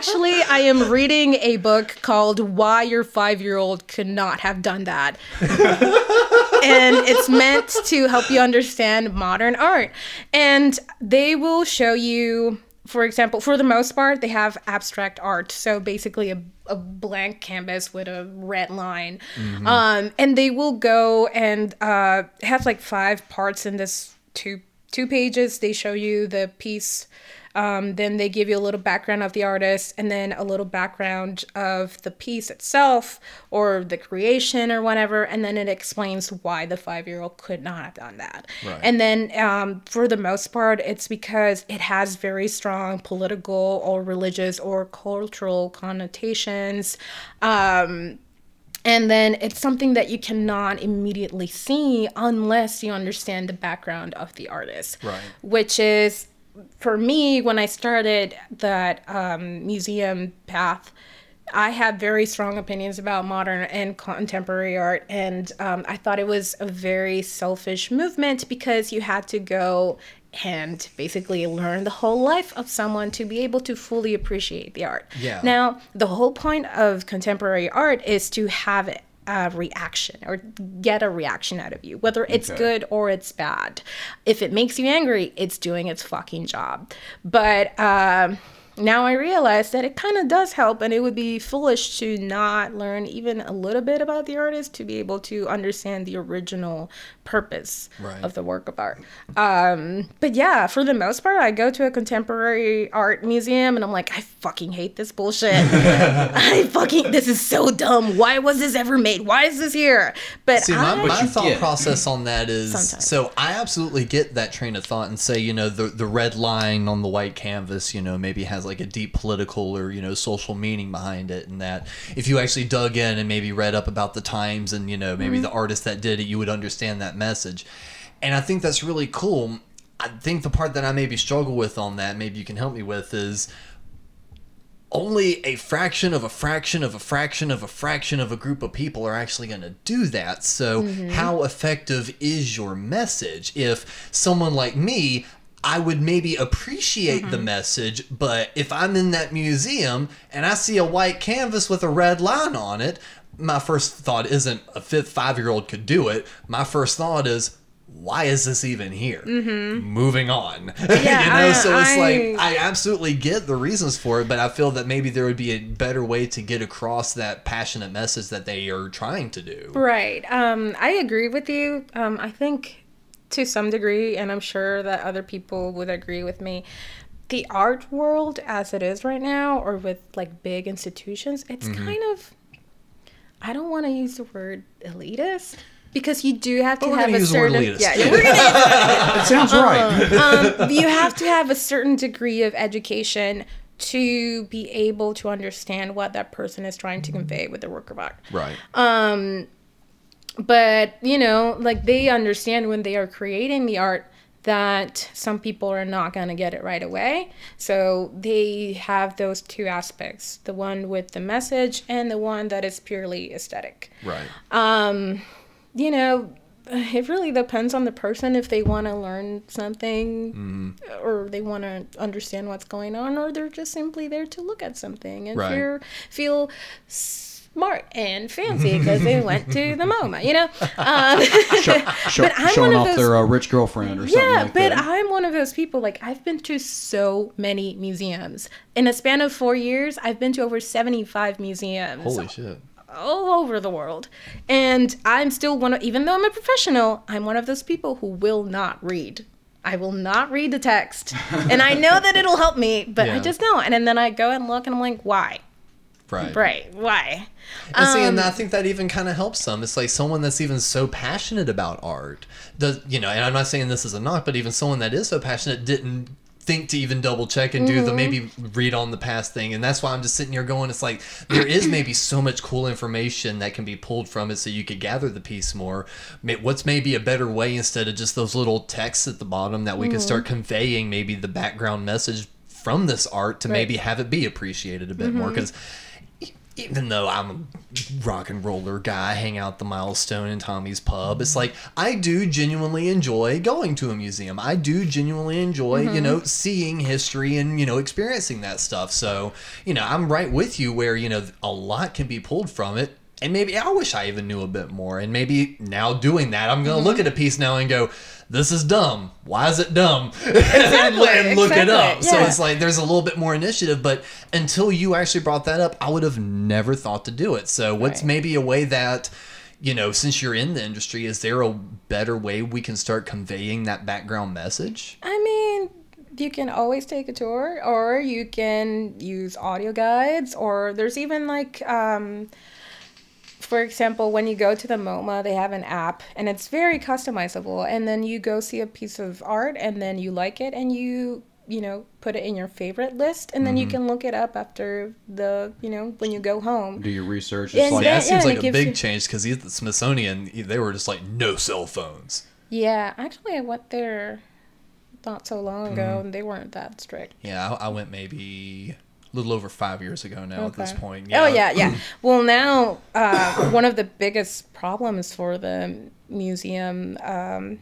Actually, I am reading a book called Why Your Five Year Old Could Not Have Done That. and it's meant to help you understand modern art. And they will show you, for example, for the most part, they have abstract art. So basically, a, a blank canvas with a red line. Um, and they will go and uh, have like five parts in this two two pages. They show you the piece. Um, then they give you a little background of the artist and then a little background of the piece itself or the creation or whatever. And then it explains why the five year old could not have done that. And then um, for the most part, it's because it has very strong political or religious or cultural connotations. Um, and then it's something that you cannot immediately see unless you understand the background of the artist. Right. Which is, for me, when I started that um, museum path, I had very strong opinions about modern and contemporary art. And um, I thought it was a very selfish movement because you had to go and basically learn the whole life of someone to be able to fully appreciate the art. Yeah. Now, the whole point of contemporary art is to have a reaction or get a reaction out of you, whether it's Okay. good or it's bad. If it makes you angry, it's doing its fucking job. But um, now I realize that it kind of does help, and it would be foolish to not learn even a little bit about the artist to be able to understand the original purpose Right. of the work of art. Um, but yeah, for the most part, I go to a contemporary art museum and I'm like, I fucking hate this bullshit. (laughs) I fucking, this is so dumb. Why was this ever made? Why is this here? But, See, my, I, my you thought get- process on that is Sometimes. so I absolutely get that train of thought and say, you know, the the red line on the white canvas, you know, maybe has like a deep political or, you know, social meaning behind it. And that if you actually dug in and maybe read up about the times and, you know, maybe Mm-hmm. the artist that did it, you would understand that message. And I think that's really cool. I think the part that I maybe struggle with on that, maybe you can help me with, is only a fraction of a fraction of a fraction of a fraction of a group of people are actually going to do that. So, how effective is your message? If someone like me, I would maybe appreciate the message, but if I'm in that museum and I see a white canvas with a red line on it, my first thought isn't a fifth five year old could do it. My first thought is, why is this even here? Moving on. (laughs) Yeah, you know, I- so it's like I- I absolutely get the reasons for it, but I feel that maybe there would be a better way to get across that passionate message that they are trying to do. Right. Um, I agree with you. Um, I think to some degree, and I'm sure that other people would agree with me, the art world as it is right now, or with like big institutions, it's Mm-hmm. kind of, I don't want to use the word elitist. Because you do have to But have a use the word certain yeah, yeah, we're gonna (laughs) It sounds right. um, you have to have a certain degree of education to be able to understand what that person is trying to convey with their work of art. Right. Um, but you know, like they understand when they are creating the art that some people are not going to get it right away. So they have those two aspects the one with the message and the one that is purely aesthetic. right. Um, you know, it really depends on the person if they want to learn something or they want to understand what's going on or they're just simply there to look at something and Right. feel, feel smart and fancy because they went to the MoMA, you know? Um, (laughs) Show, (laughs) But I'm showing one of off those- their uh, rich girlfriend or something yeah, like but that. I'm one of those people. Like I've been to so many museums in a span of four years. I've been to over 75 museums Holy shit. all over the world, and I'm still one of. Even though I'm a professional, I'm one of those people who will not read. I will not read the text, (laughs) and I know that it'll help me, but I just don't. And, then I go and look, and I'm like, why? Right. Right? Why? And see, and Um, I think that even kind of helps some. It's like someone that's even so passionate about art, does you know? And I'm not saying this is a knock, but even someone that is so passionate didn't think to even double check and do the mm-hmm. maybe read on the past thing. And that's why I'm just sitting here going, it's like there is maybe so much cool information that can be pulled from it, so you could gather the piece more. What's maybe a better way instead of just those little texts at the bottom that we could start mm-hmm. conveying maybe the background message from this art to maybe have it be appreciated a bit more mm-hmm. because even though I'm a rock and roller guy, hang out at the Milestone and Tommy's Pub. It's like I do genuinely enjoy going to a museum. I do genuinely enjoy, you mm-hmm. know, seeing history and you know experiencing that stuff. So you know, I'm right with you where you know a lot can be pulled from it. And maybe I wish I even knew a bit more. And maybe now doing that, I'm gonna look at a piece now and go, "This is dumb. Why is it dumb?" (laughs) and, and look it up. exactly, So it's like there's a little bit more initiative, but until you actually brought that up, I would have never thought to do it. So what's Right. maybe a way that you know, since you're in the industry, is there a better way we can start conveying that background message? I mean, you can always take a tour, or you can use audio guides, or there's even like, um, for example, when you go to the MoMA, they have an app, and it's very customizable. And then you go see a piece of art, and then you like it, and you you know put it in your favorite list, and then you mm-hmm. can look it up after the you know when you go home. Do your research. Yeah, It's like, Yeah, Yeah, it seems and like a big you- change because at the Smithsonian, they were just like no cell phones. Yeah, actually, I went there not so long ago, mm-hmm. and they weren't that strict. Yeah, I, I went maybe little over five years ago now at this Okay. point. Oh yeah, yeah. (clears throat) well, now uh, one of the biggest problems for the museum um,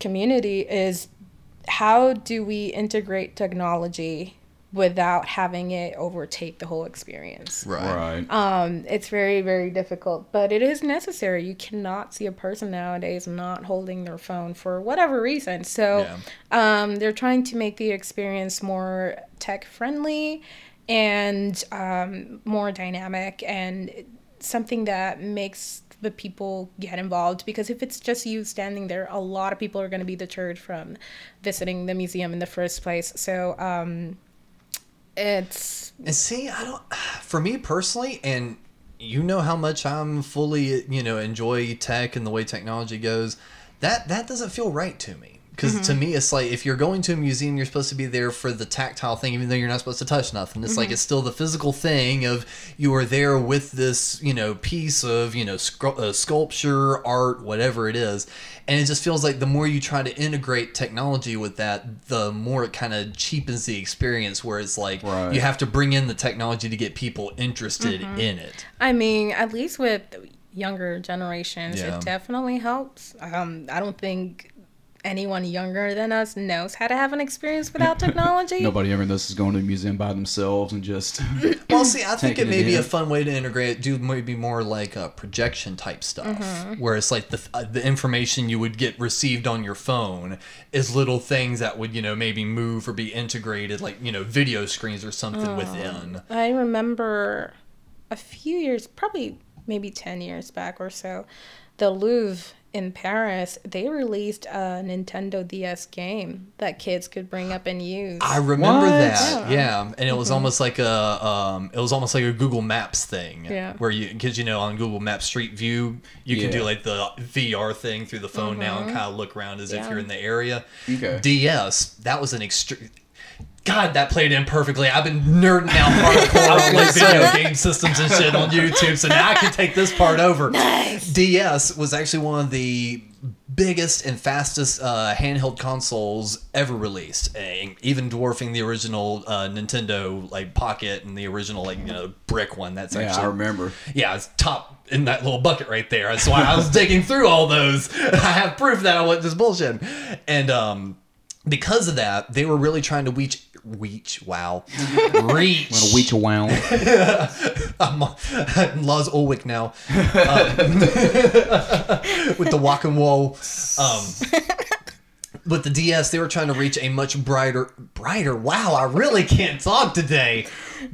community is how do we integrate technology without having it overtake the whole experience. Right. Um, it's very, very difficult, but it is necessary. You cannot see a person nowadays not holding their phone for whatever reason. So um, they're trying to make the experience more tech friendly and um, more dynamic and something that makes the people get involved because if it's just you standing there a lot of people are going to be deterred from visiting the museum in the first place so um, it's And see, I don't. For me personally, and you know how much I'm fully, you know, enjoy tech and the way technology goes. That that doesn't feel right to me. Because to me, it's like if you're going to a museum, you're supposed to be there for the tactile thing, even though you're not supposed to touch nothing. It's like it's still the physical thing of you are there with this, you know, piece of, you know, scru- uh, sculpture, art, whatever it is. And it just feels like the more you try to integrate technology with that, the more it kind of cheapens the experience. Where it's like Right. you have to bring in the technology to get people interested in it. I mean, at least with younger generations, Yeah. it definitely helps. Um, I don't think anyone younger than us knows how to have an experience without technology. (laughs) Nobody ever knows is going to a museum by themselves and just. (laughs) Well, see, I think it may it be a fun way to integrate, do maybe more like a projection type stuff, where it's like the uh, the information you would get received on your phone is little things that would you know maybe move or be integrated, like you know video screens or something within. I remember a few years, probably maybe 10 years back or so, the Louvre in Paris, they released a Nintendo DS game that kids could bring up and use. I remember What? that, yeah, and it was almost like a um, it was almost like a Google Maps thing, Yeah. where you because you know on Google Maps Street View you can do like the VR thing through the phone now and kind of look around as if you're in the area. Okay. DS that was an extreme. God, that played in perfectly. I've been nerding out (laughs) hardcore on like video game systems and shit on YouTube, so now I can take this part over. DS was actually one of the biggest and fastest uh, handheld consoles ever released, eh, even dwarfing the original uh, Nintendo like Pocket and the original like you know brick one. That's yeah, actually I remember. yeah, it's top in that little bucket right there. That's why I was digging through all those. (laughs) I have proof that I wasn't just bullshit. And um, because of that, they were really trying to reach, reach, wow, reach. (laughs) I'm gonna weech a wow. I'm Laz Ulwick now um, (laughs) with the walk and wall. Um, (laughs) with the DS, they were trying to reach a much brighter, brighter. Wow, I really can't talk today.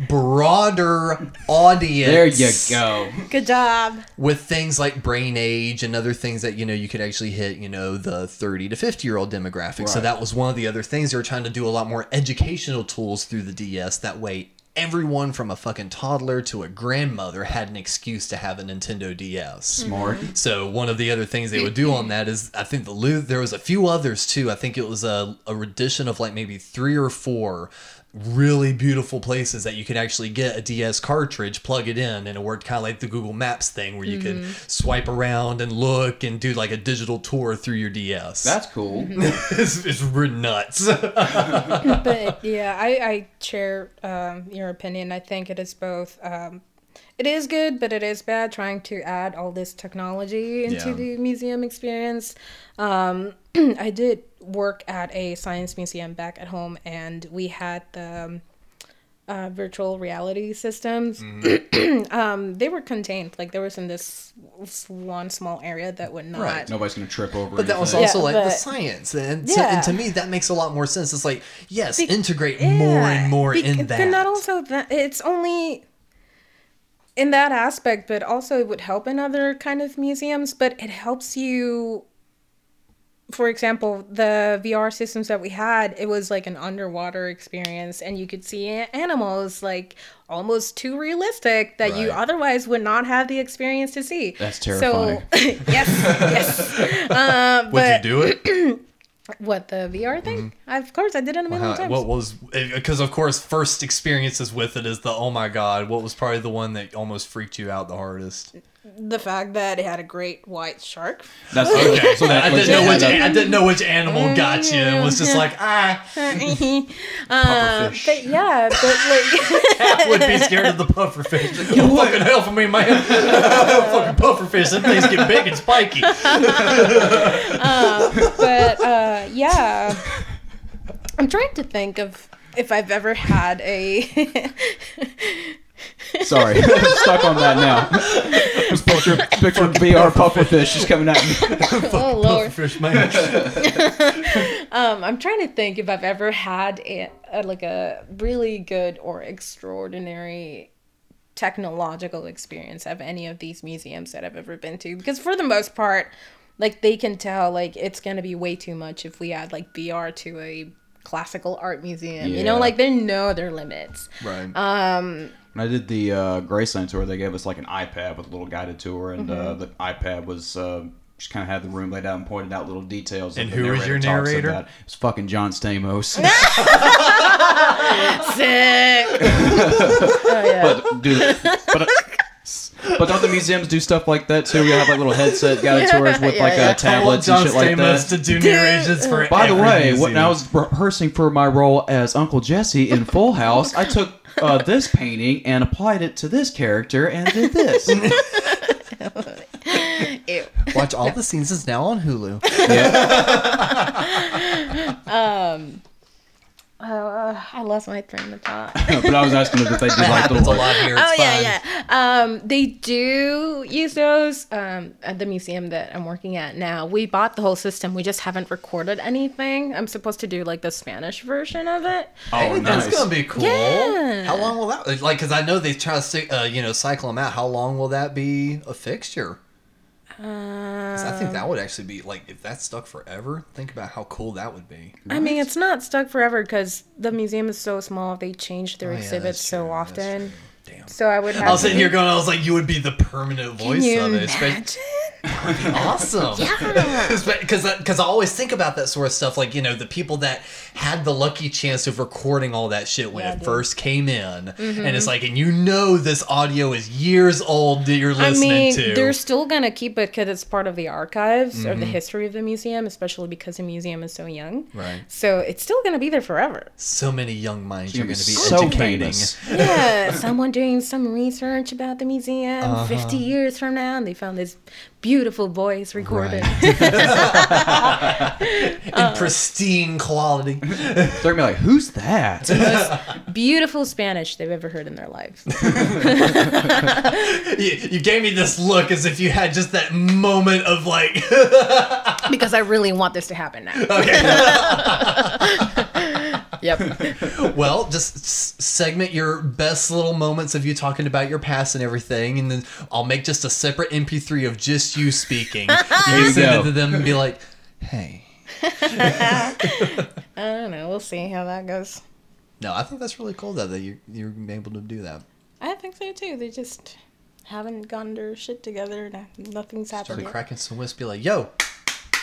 Broader audience. There you go. Good job. with things like brain age and other things that you know you could actually hit you know the 30 to 50 year old demographic so that was one of the other things they were trying to do a lot more educational tools through the ds that way everyone from a fucking toddler to a grandmother had an excuse to have a nintendo ds Smart. Mm-hmm. so one of the other things they would do on that is I think the there was a few others too. I think it was a, a rendition of like maybe three or four really beautiful places that you could actually get a DS cartridge, plug it in, and it worked kind of like the Google Maps thing where you could swipe around and look and do like a digital tour through your DS. That's cool. (laughs) it's, it's re- nuts. (laughs) but (laughs) yeah, I, I share um, your opinion. I think it is both. Um, it is good, but it is bad trying to add all this technology into Yeah. the museum experience. Um, (clears throat) I did work at a science museum back at home, and we had the um, uh, virtual reality systems. (clears throat) um, they were contained, like there was in this one small area that would not. Right. Nobody's gonna trip over. But that was also Yeah, like the science, and, so, Yeah. and to me that makes a lot more sense. It's like yes, Be- integrate more and more Bec- in that. But not also that it's only in that aspect, but also it would help in other kind of museums. But it helps you. For example, the VR systems that we had, it was like an underwater experience, and you could see animals like almost too realistic that you otherwise would not have the experience to see. That's terrifying. So, (laughs) yes, yes. (laughs) Uh, Would but you do it? (clears throat) what the VR thing? Of course, I did it a million times. what was because of course first experiences with it is the oh my god what was probably the one that almost freaked you out the hardest the fact that it had a great white shark. That's okay. So (laughs) that I didn't know which (laughs) had a- I didn't know which animal got you. And was just like ah. (laughs) Uh, but yeah, but like, I would be scared of the pufferfish like, you fucking hell for me man. Fucking pufferfish them things get big and spiky. But uh, yeah, I'm trying to think of if I've ever had a Sorry, I'm (laughs) (laughs) stuck on that now. Just (laughs) picture, picture VR pufferfish just coming at me. oh lord. Fish man. Um, I'm trying to think if I've ever had a, a like a really good or extraordinary technological experience of any of these museums that I've ever been to because for the most part like they can tell like it's going to be way too much if we add like VR to a classical art museum. You know, like they know their limits. Right. When I did the uh, Graceland tour, they gave us like an iPad with a little guided tour, and uh, Mm-hmm. the iPad was uh, just kind of had the room laid out and pointed out little details. And the who was your narrator? about. It was fucking John Stamos. (laughs) Sick. (laughs) but dude, but. Uh, but don't the museums do stuff like that too? We have like little headset (laughs) guided tours with Yeah, like yeah. uh, tablets and shit like that. to do narrations for By the every way, museum. when I was rehearsing for my role as Uncle Jesse in Full House, I took uh, this painting and applied it to this character and did this. Ew. (laughs) watch all the scenes is now on Hulu. (laughs) Uh, I lost my train of thought. (laughs) but I was asking if they do like happens little a lot here. It's oh fine. yeah, yeah. Um, they do use those um, at the museum that I'm working at now. We bought the whole system. We just haven't recorded anything. I'm supposed to do like the Spanish version of it. Oh, Hey, nice. that's gonna be cool. Yeah. How long will that? Like, because I know they try to stick, uh, you know, cycle them out. How long will that be a fixture? I think that would actually be like if that stuck forever. Think about how cool that would be. I mean, it's not stuck forever because the museum is so small. They change their Oh, yeah, exhibits so often. Damn. So I would have. I was sitting be- here going, I was like, you would be the permanent voice Can you of it. imagine? Awesome. Yeah. Because because I always think about that sort of stuff, like you know the people that had the lucky chance of recording all that shit when Yeah, it dude. first came in, and it's like, and you know this audio is years old that you're listening I listening mean, to. they're still gonna keep it because it's part of the archives or the Mm-hmm. history of the museum, especially because the museum is so young. Right. So it's still gonna be there forever. so many young minds You're you're gonna going be to be so educating. famous. Yeah, someone doing some research about the museum Uh-huh. 50 years from now, and they found this beautiful voice recorded. (laughs) in uh, pristine quality. They're gonna be like, "Who's that?" Beautiful Spanish they've ever heard in their lives. (laughs) you, you gave me this look as if you had just that moment of like, (laughs) because I really want this to happen now. Yep. (laughs) well, just s- segment your best little moments of you talking about your past and everything, and then I'll make just a separate MP3 of just you speaking. (laughs) You can send go. it to them and be like, hey. (laughs) I don't know. We'll see how that goes. No, I think that's really cool though that you're you're able to do that. I think so too. They just haven't gotten their shit together. No- Nothing's happened. Start yet. cracking some whisk, be like, yo,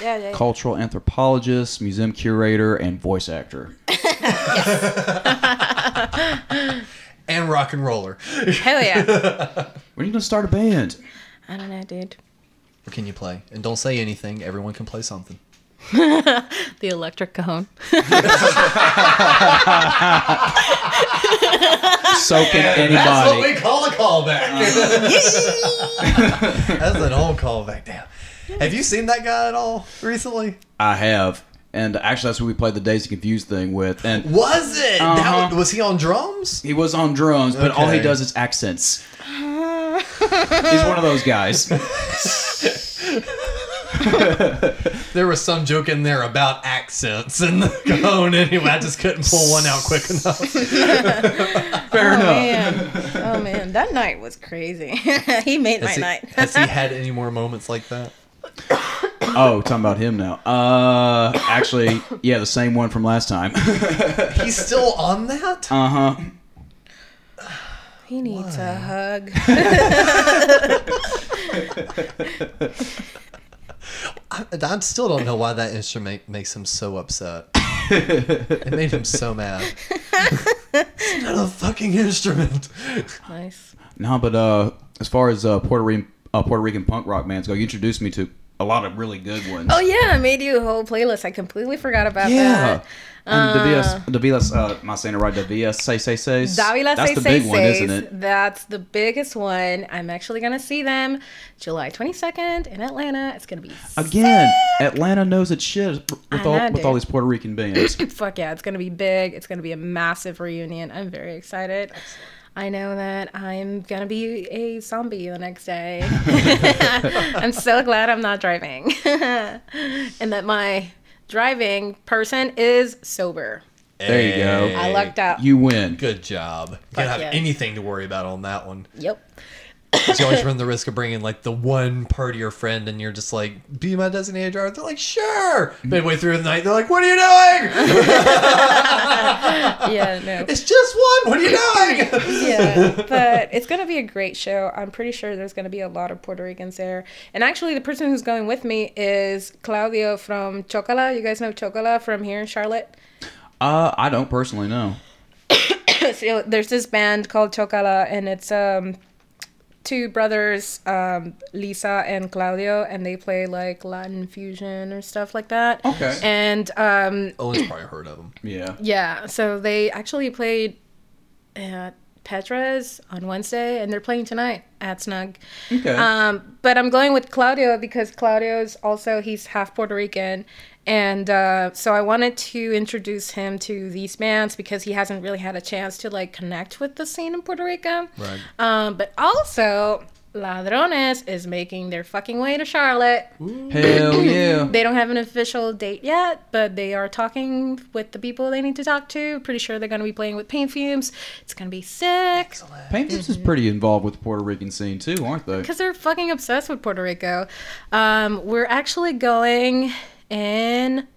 Yeah, yeah. yeah. Cultural anthropologist, museum curator, and voice actor. (laughs) and rock and roller. Hell yeah. When are you gonna start a band? I don't know, dude. What can you play? And don't say anything. Everyone can play something. (laughs) The electric cajon. Soaking That's anybody. That's what we call a callback. (laughs) That's an old callback. Damn. Have you seen that guy at all recently? I have. And actually, that's who we played the Days of Confused thing with. And Was it? Uh-huh. That, was he on drums? he was on drums, but all he does is accents. He's one of those guys. (laughs) There was some joke in there about accents and the cone. Anyway, I just couldn't pull one out quick enough. (laughs) Fair Oh enough. man. Oh man. That night was crazy. (laughs) he made my he, night. has he had any more moments like that? (coughs) Oh, talking about him now. Uh, actually, yeah, the same one from last time. (laughs) He's still on that? Uh huh. he needs a hug. (laughs) I, I still don't know why that instrument makes him so upset. it made him so mad. it's not a fucking instrument. nice. No, but uh, as far as uh, Puerto Rican uh, Puerto Rican punk rock bands go, you introduced me to a lot of really good ones. Oh yeah, I made you a whole playlist. I completely forgot about Yeah. that. And Davilas, Davilas, uh, am I saying it right? Davilas, say, say, says. Davila That's Say the Say big one, isn't it? That's the biggest one. I'm actually gonna see them July 22nd in Atlanta. It's gonna be Again, Atlanta knows its shit with all know, with all these Puerto Rican bands. (laughs) fuck yeah, it's gonna be big. It's gonna be a massive reunion. I'm very excited. I know that I'm gonna be a zombie the next day. (laughs) I'm so glad I'm not driving, (laughs) and that my driving person is sober. There you go. I lucked out. You win. Good job. You Fuck don't have yeah. anything to worry about on that one. Yep. You always run the risk of bringing like the one part of your friend, and you're just like, "Be my designated driver." They're like, "Sure." Midway through the night, they're like, "What are you doing?" (laughs) Yeah. No. it's just one. What are you doing? (laughs) yeah, but it's gonna be a great show. I'm pretty sure there's gonna be a lot of Puerto Ricans there. And actually, the person who's going with me is Claudio from Chocola. You guys know Chocola from here in Charlotte. Uh, I don't personally know. (coughs) so there's this band called Chocola, and it's um two brothers, um, Lisa and Claudio, and they play like Latin fusion or stuff like that. Okay. And um, Owen's probably heard of them. (clears throat) Yeah. Yeah, so they actually played at Petra's on Wednesday, and they're playing tonight at Snug. Okay. Um, but I'm going with Claudio because Claudio's also he's half Puerto Rican, and uh, so I wanted to introduce him to these bands because he hasn't really had a chance to like connect with the scene in Puerto Rico. Right. Um, but also. Ladrones is making their fucking way to Charlotte. Hell yeah. (clears throat) They don't have an official date yet, but they are talking with the people they need to talk to. Pretty sure they're going to be playing with Paint Fumes. It's going to be sick. Paint Tips is pretty involved with the Puerto Rican scene too, aren't they? Because they're fucking obsessed with Puerto Rico. Um, we're actually going in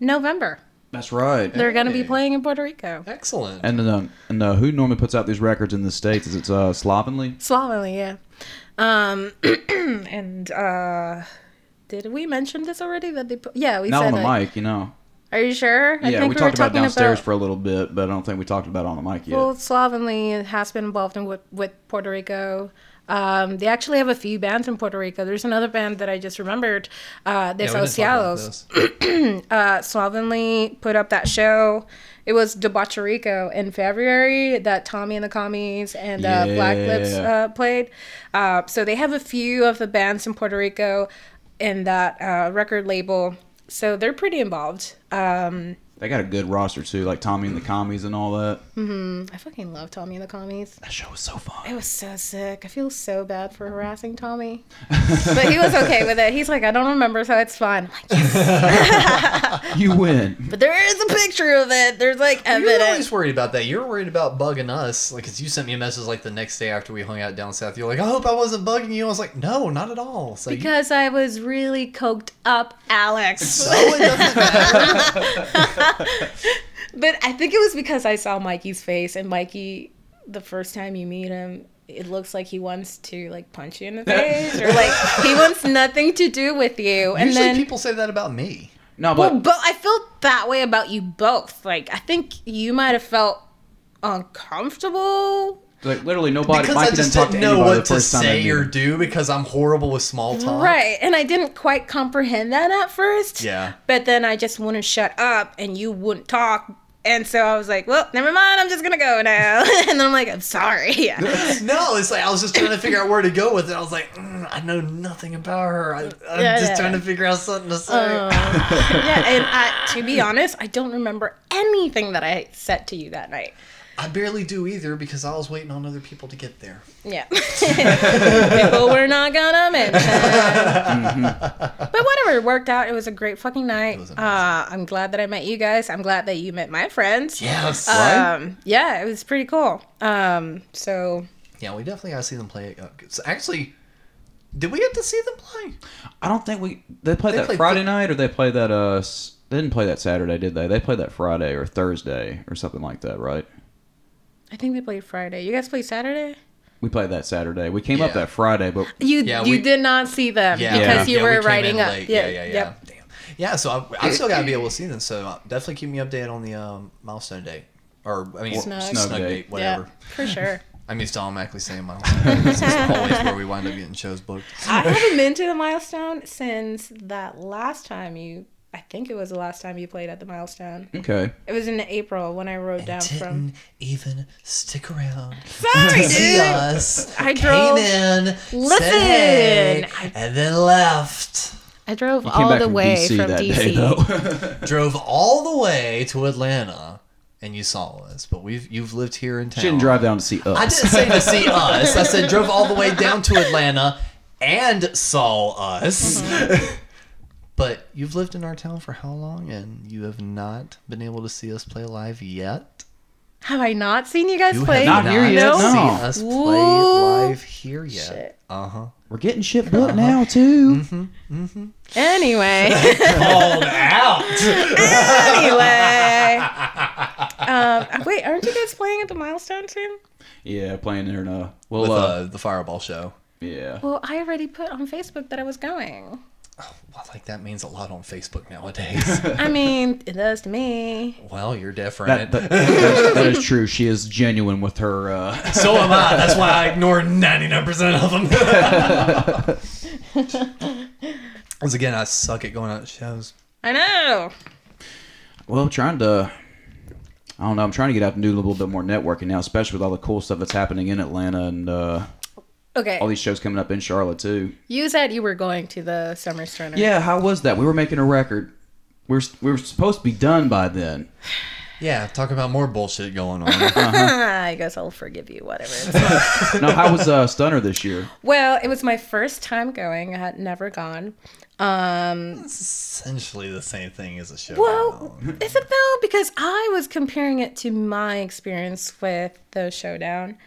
November. That's right. They're going to be playing in Puerto Rico. Excellent. And uh, and uh, who normally puts out these records in the states? Is it uh, Slovenly? Slovenly, yeah. Um, (clears throat) and uh, did we mention this already? That they put, yeah, we Not said on the that- mic, you know. Are you sure? I yeah, think we talked about talking downstairs for a little bit, but I don't think we talked about it on the mic yet. Well, Slovenly has been involved in with, with Puerto Rico. Um, they actually have a few bands in Puerto Rico. There's another band that I just remembered, uh, Yeah, Desahuciados. this. (clears throat) Uh, Slovenly put up that show. It was Debaucherico in February that Tommy and the Commies and uh, Black Lips uh, played. Uh, so they have a few of the bands in Puerto Rico in that uh, record label. So they're pretty involved. Um, they got a good roster too, like Tommy and the Commies and all that. hmm I fucking love Tommy and the Commies. That show was so fun. It was so sick. I feel so bad for harassing Tommy. but he was (laughs) okay with it. He's like, I don't remember, so it's fine. I'm like, yes. (laughs) You win. But there is a picture of it. There's like evidence. You're always worried about that. You're worried about bugging us. Like, cause you sent me a message like the next day after we hung out down south. You're like, I hope I wasn't bugging you. I was like, no, not at all. So you- Because I was really coked up, Alex. oh, it doesn't matter. (laughs) but I think it was because I saw Mikey's face, and Mikey, the first time you meet him, it looks like he wants to like punch you in the face, or like he wants nothing to do with you. And Usually then people say that about me. No, but Well, but I felt that way about you both. Like, I think you might have felt uncomfortable. Like literally nobody. Because Mikey I just didn't didn't to know what to first time they say or do because I'm horrible with small talk. Right. And I didn't quite comprehend that at first. Yeah. But then I just wouldn't shut up and you wouldn't talk. And so I was like, well, never mind. I'm just going to go now. (laughs) and then I'm like, I'm sorry. (laughs) Yeah. (laughs) No, it's like I was just trying to figure out where to go with it. I was like, mm, I know nothing about her. I, I'm Yeah, just yeah. trying to figure out something to say. yeah. And I, to be honest, I don't remember anything that I said to you that night. I barely do either because I was waiting on other people to get there. Yeah. (laughs) People we're not gonna mention. But whatever, it worked out. It was a great fucking night. was Uh. I'm glad that I met you guys. I'm glad that you met my friends. Yes. Um, yeah, it was pretty cool. Um, so yeah, we definitely gotta see them play. Uh, so actually, did we get to see them play? I don't think we. They played They that played Friday th- night, or they played that. Uh, they didn't play that Saturday, did they? They played that Friday or Thursday or something like that, right? I think they played Friday. You guys played Saturday? We played that Saturday. We came up that Friday, but You Yeah, you we- did not see them because you Yeah, we were came writing up. late. Yeah, yeah, yeah. yeah. Yep. Damn. Yeah, so I, I still gotta be able to see them. So uh, definitely keep me updated on the um, milestone date, or I mean Snug. snug, Snug date, date. whatever. Yeah, for sure. (laughs) I'm used to automatically saying milestone. (laughs) this (laughs) is always where we wind up getting shows booked. I haven't been to the milestone since that last time you. I think it was the last time you played at the milestone. Okay. It was in April when I rode down from. Didn't even stick around Sorry, to see dude. us. I drove- Came in, Listen, said hey, I- and then left. I drove all the from way DC from that DC. day, though. (laughs) (laughs) Drove all the way to Atlanta, and you saw us. But we've you've lived here in town. she didn't drive down to see us. I didn't say to see (laughs) us. I said drove all the way down to Atlanta and saw us. Mm-hmm. But you've lived in our town for how long, and you have not been able to see us play live yet. Have I not seen you guys You play? have Not here yet, No? no. seen us play Whoa. live here yet. Shit. Uh huh. We're getting shit booked now too. Mm hmm. Anyway, (laughs) Called out. anyway. (laughs) Um, wait, aren't you guys playing at the milestone soon? Yeah, playing there in uh well With uh, uh, the Fireball show. yeah. Well, I already put on Facebook that I was going. Well, like that means a lot on Facebook nowadays. (laughs) I mean, it does to me. well, you're different. That, that, that- that is true. She is genuine with her. Uh, (laughs) so am I. That's why I ignore 99% of them. (laughs) Once again, I suck at going out to shows. I know. well, I'm trying to. I don't know. I'm trying to get out and do a little bit more networking now, especially with all the cool stuff that's happening in Atlanta and uh, Okay. all these shows coming up in Charlotte too. You said you were going to the summer Stoner. Yeah, how was that? We were making a record. We were we were supposed to be done by then. (sighs) Yeah, talk about more bullshit going on. (laughs) (laughs) I guess I'll forgive you, whatever. (laughs) no, how was uh, Stunner this year? well, it was my first time going. I had never gone. Um, Essentially the same thing as a show. well, is it though? Because I was comparing it to my experience with the showdown,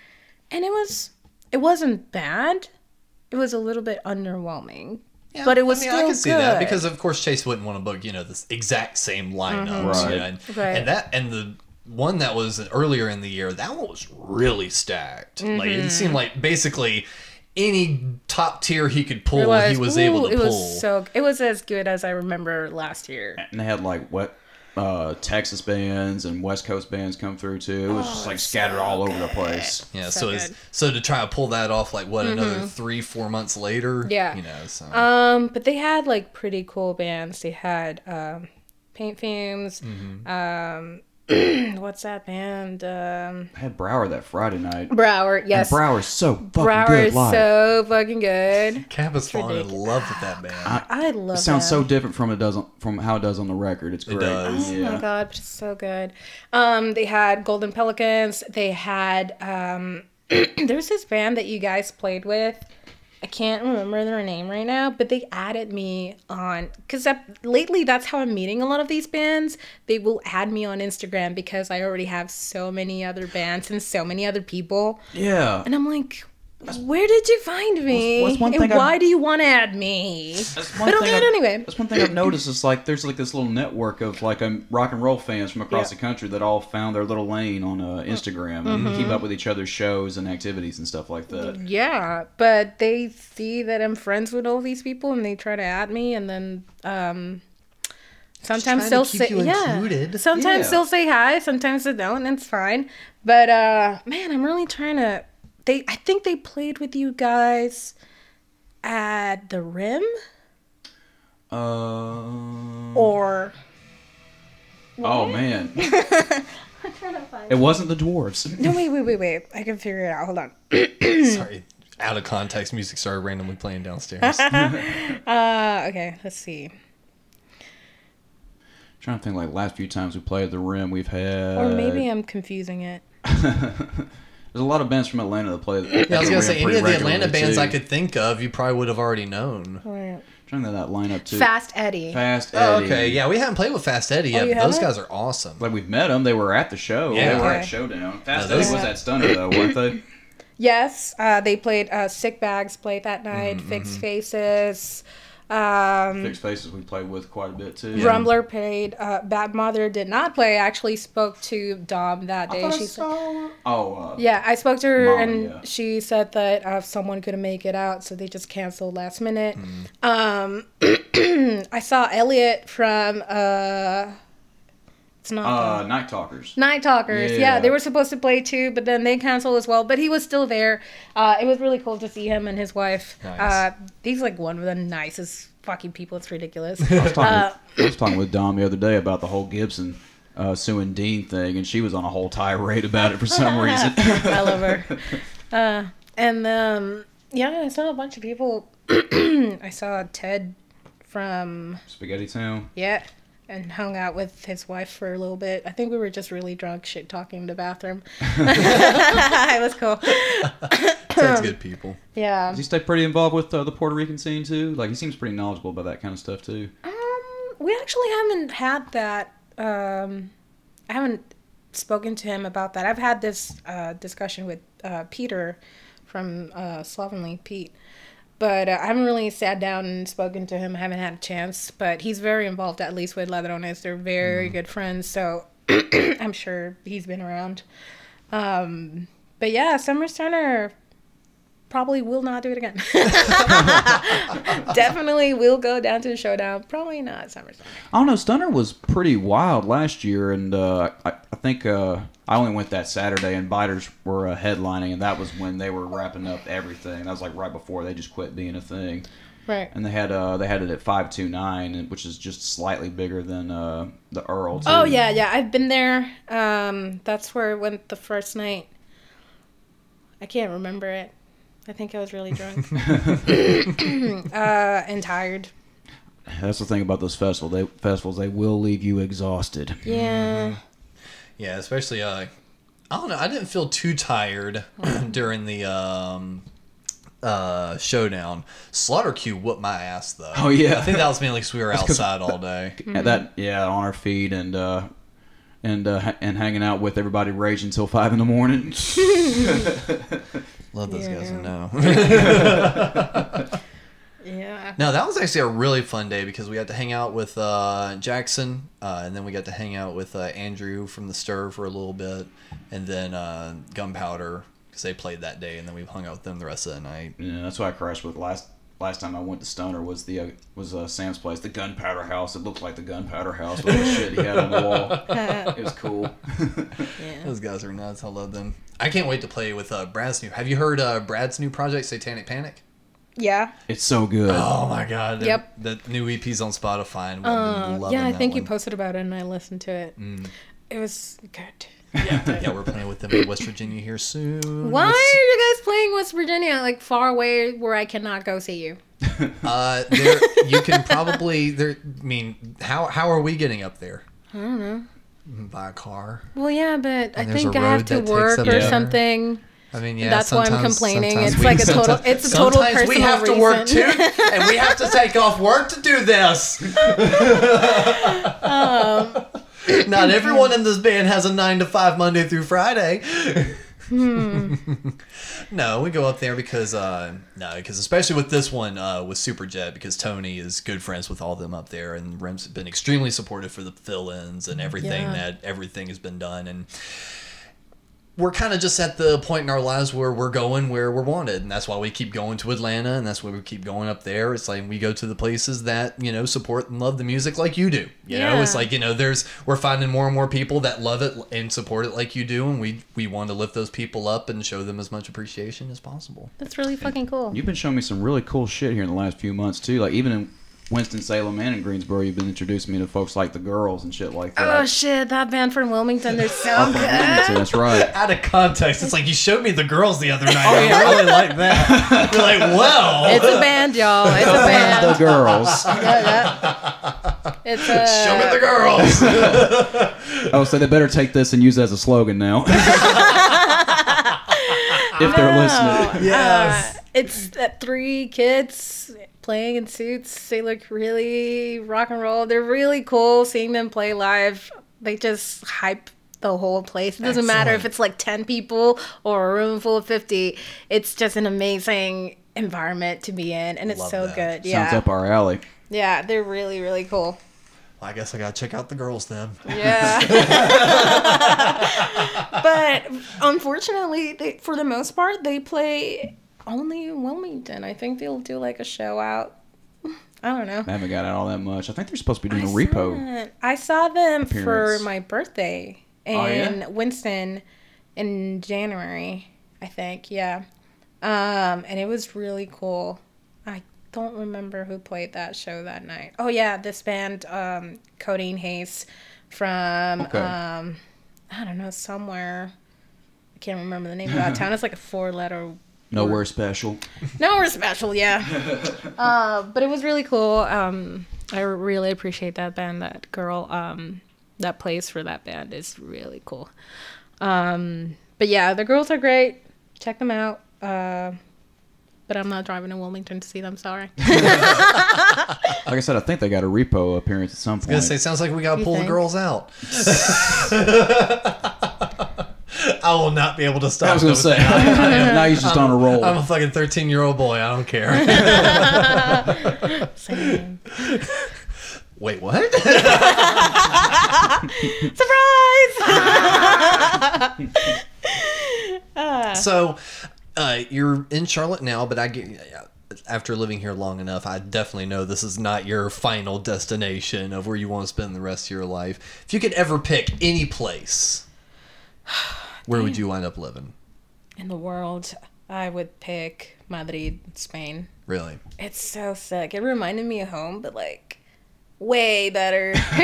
and it was it wasn't bad. It was a little bit underwhelming, Yeah, but it was I mean, still I can see good. that because of course Chase wouldn't want to book you know this exact same lineup, mm-hmm. Right. you know, and, Right. and that and the one that was earlier in the year that one was really stacked. Like it seemed mm-hmm. like basically any top tier he could pull, was, he was ooh, able to it pull. was so it was as good as I remember last year. And they had like what uh, Texas bands and West Coast bands come through too. It was just like scattered all over the place. yeah, so so it's, good. Mm-hmm. so to try to pull that off, like what another three, four months later, Yeah. you know, so Um, but they had like pretty cool bands. They had um, Paint Fumes. Mm-hmm. Um, (clears throat) what's that band? Um, I had Brower that Friday night. Brower. Yes, And Brower's so fucking Brower good is live. so fucking good. Campus fallen in love with that band. I love. it sounds them. so different from it does on, from how it does on the record. It's great. does. Oh Yeah. my god, but it's so good. Um, they had Golden Pelicans. They had um, (clears throat) there's this band that you guys played with. I can't remember their name right now, but they added me on because lately that's how I'm meeting a lot of these bands. They will add me on Instagram because I already have so many other bands and so many other people, Yeah. and I'm like. Where did you find me? what's one and thing I've- why do you want to add me? That's But I'll do it I've- anyway. That's one thing I've noticed is like there's like this little network of like um, rock and roll fans from across Yeah. the country that all found their little lane on uh, Instagram and Mm-hmm. keep up with each other's shows and activities and stuff like that. Yeah, but they see that I'm friends with all these people and they try to add me and then um sometimes trying they'll to keep say you yeah. included. Sometimes Yeah. they'll say hi, sometimes they don't, and it's fine. But uh man, I'm really trying to they I think they played with you guys at the rim Um, or oh man, (laughs) it wasn't the dwarves. No wait, wait, wait, wait. I can figure it out. Hold on. (clears throat) Sorry, out of context, music started randomly playing downstairs. (laughs) Uh (laughs) okay, let's see. trying to think like last few times we played at the rim we've had Or maybe I'm confusing it. There's a lot of bands from Atlanta that play. Yeah, I was gonna say any of the Atlanta bands I could think of, you probably would have already known. Right. trying to think of that lineup too. Fast Eddie. Fast Oh, Eddie. okay, yeah, we haven't played with Fast Eddie yet, you but those guys are awesome. Like we've met them, they were at the show. Yeah. they were Okay. at Showdown. Fast Yeah, those- Eddie was at Stunner though, weren't they? Yes, uh, they played uh, Sick Bags played that night. Mm-hmm, Fixed Faces. Um, Fixed Faces we played with quite a bit too. Rumbler played. Uh, Bad Mother did not play. I actually spoke to Dom that day. She said, Oh, uh, "Yeah, I spoke to her, Mama, and yeah. she said that uh, someone couldn't make it out, so they just canceled last minute." Mm. Um, (clears throat) I saw Elliot from uh, It's not. Uh, them. Night Talkers. Night Talkers. Yeah. Yeah. they were supposed to play too, but then they canceled as well. But he was still there. Uh, it was really cool to see him and his wife. Nice. Uh, he's like one of the nicest fucking people. It's ridiculous. (laughs) I was, talking Uh, with, I was talking with Dom the other day about the whole Gibson uh, suing Dean thing, and she was on a whole tirade about it for some (laughs) reason. I love her. (laughs) Uh, and um, yeah, I saw a bunch of people. (clears throat) I saw Ted from Spaghetti Town. yeah, and hung out with his wife for a little bit. I think we were just really drunk, shit talking in the bathroom. (laughs) (laughs) it was cool. (laughs) Ted's good people. Yeah. Does he stay pretty involved with uh, the Puerto Rican scene too? Like he seems pretty knowledgeable about that kind of stuff too. Um, we actually haven't had that. Um, I haven't spoken to him about that. I've had this uh, discussion with uh, Peter from uh, Slovenly Pete, but uh, I haven't really sat down and spoken to him. I haven't had a chance, but he's very involved, at least with Ladrones. They're very good friends, so (clears throat) I'm sure he's been around. Um, but yeah, Summer Turner probably will not do it again. (laughs) Definitely will go down to the showdown. Probably not Summer Turner. I don't know. Stunner was pretty wild last year, and uh, I, I think uh, I only went that Saturday, and Biters were uh, headlining, and that was when they were wrapping up everything. That was like right before they just quit being a thing. Right. And they had uh, they had it at five two nine, which is just slightly bigger than uh, the Earl. Too. Oh yeah, yeah. I've been there. Um, that's where I went the first night. I can't remember it. I think I was really drunk (laughs) (laughs) uh, and tired. That's the thing about those festivals. They festivals they will leave you exhausted. Yeah. Yeah, especially uh, I don't know. I didn't feel too tired (laughs) during the um, uh, showdown. Slaughter Q whooped my ass though. Oh, yeah. I think that was mainly because we were outside all day. Yeah, that yeah on our feet and uh, and uh, and hanging out with everybody rage until five in the morning. Love those guys. Yeah. No. (laughs) (laughs) Yeah. No, that was actually a really fun day because we got to hang out with uh, Jackson, uh, and then we got to hang out with uh, Andrew from the Stir for a little bit, and then uh, Gunpowder because they played that day, and then we hung out with them the rest of the night. yeah, that's why I crashed with last last time I went to Stunner was the uh, was uh, Sam's place, the Gunpowder House. It looked like the Gunpowder House with the shit he had on the wall. It was cool. (laughs) Those guys are nuts. I love them. I can't wait to play with uh, Brad's new. Have you heard uh, Brad's new project, Satanic Panic? Yeah. It's so good. Oh my god! Yep. The new EP's on Spotify. And I've Uh, yeah, I think you one. Mm. posted about it and I listened to it. It was good. Yeah, (laughs) yeah, we're playing with them in West Virginia here soon. Why Let's- are you guys playing West Virginia, like far away where I cannot go see you? (laughs) Uh, there you can probably there. I mean, how how are we getting up there? I don't know. By a car. Well, yeah, but I And there's think I have to work or something. I mean, yeah. That's why I'm complaining. It's we- like a total- it's a total Sometimes we personal have to work too, and we have to take off work to do this. (laughs) Um, (laughs) Not everyone in this band has a nine to five Monday through Friday. Hmm. (laughs) no, we go up there because uh, no, because especially with this one uh, with Superjet, because Tony is good friends with all of them up there, and Rem's been extremely supportive for the fill-ins and everything Yeah. that everything has been done, and we're kind of just at the point in our lives where we're going where we're wanted and that's why we keep going to atlanta and that's why we keep going up there it's like we go to the places that you know support and love the music like you do you know it's like you know there's we're finding more and more people that love it and support it like you do and we we want to lift those people up and show them as much appreciation as possible that's really fucking cool. You've been showing me some really cool shit here in the last few months too. Like even in Winston Salem and in Greensboro, you've been introducing me to folks like the girls and shit like that. Oh shit, that band from Wilmington, they're so good. Wilmington, that's right. (laughs) out of context it's like you showed me the girls the other night Oh i really like that you're like well It's a band, y'all. It's a band. The girls. (laughs) Yeah, yeah. It's a. show me the girls (laughs) Oh, so they better take this and use it as a slogan now. if they're listening. yes Uh, it's that three kids playing in suits. They look really rock and roll. They're really cool. Seeing them play live, they just hype the whole place. It doesn't matter if it's like 10 people or a room full of 50. It's just an amazing environment to be in and it's Love so that. good. Sounds Yeah. up our alley. Yeah, they're really really cool. i guess i gotta check out the girls then Yeah. (laughs) (laughs) but unfortunately, they, for the most part, they play only in Wilmington. I think they'll do like a show out (sighs) I don't know. I haven't got out all that much. I think they're supposed to be doing a repo. saw- I saw them for my birthday in Oh, yeah? Winston in January, I think. Yeah. Um, and it was really cool. I don't remember who played that show that night. Oh yeah, this band, um, Codeine Hayes from Okay. um, I don't know somewhere. I can't remember the name of that town. It's like a four-letter Nowhere special. no, we're (laughs) special, yeah. (laughs) uh, but it was really cool. Um, I really appreciate that band. That girl um, that plays for that band is really cool. Um, but yeah, the girls are great. Check them out. Uh, but I'm not driving to Wilmington to see them. Sorry. (laughs) Like I said, I think they got a repo appearance at some I was gonna point. say, sounds like we gotta You pull the girls out. I will not be able to stop. I was gonna those say. things. now he's just on a roll. I'm a fucking 13 year old boy. I don't care. Same. (laughs) Wait, what? (laughs) Surprise! (laughs) so, uh, you're in Charlotte now, but I get. After living here long enough, I definitely know this is not your final destination of where you want to spend the rest of your life. If you could ever pick any place, where would you wind up living? In the world, I would pick Madrid, Spain. Really? It's so sick. It reminded me of home, but like way better. (laughs) (laughs)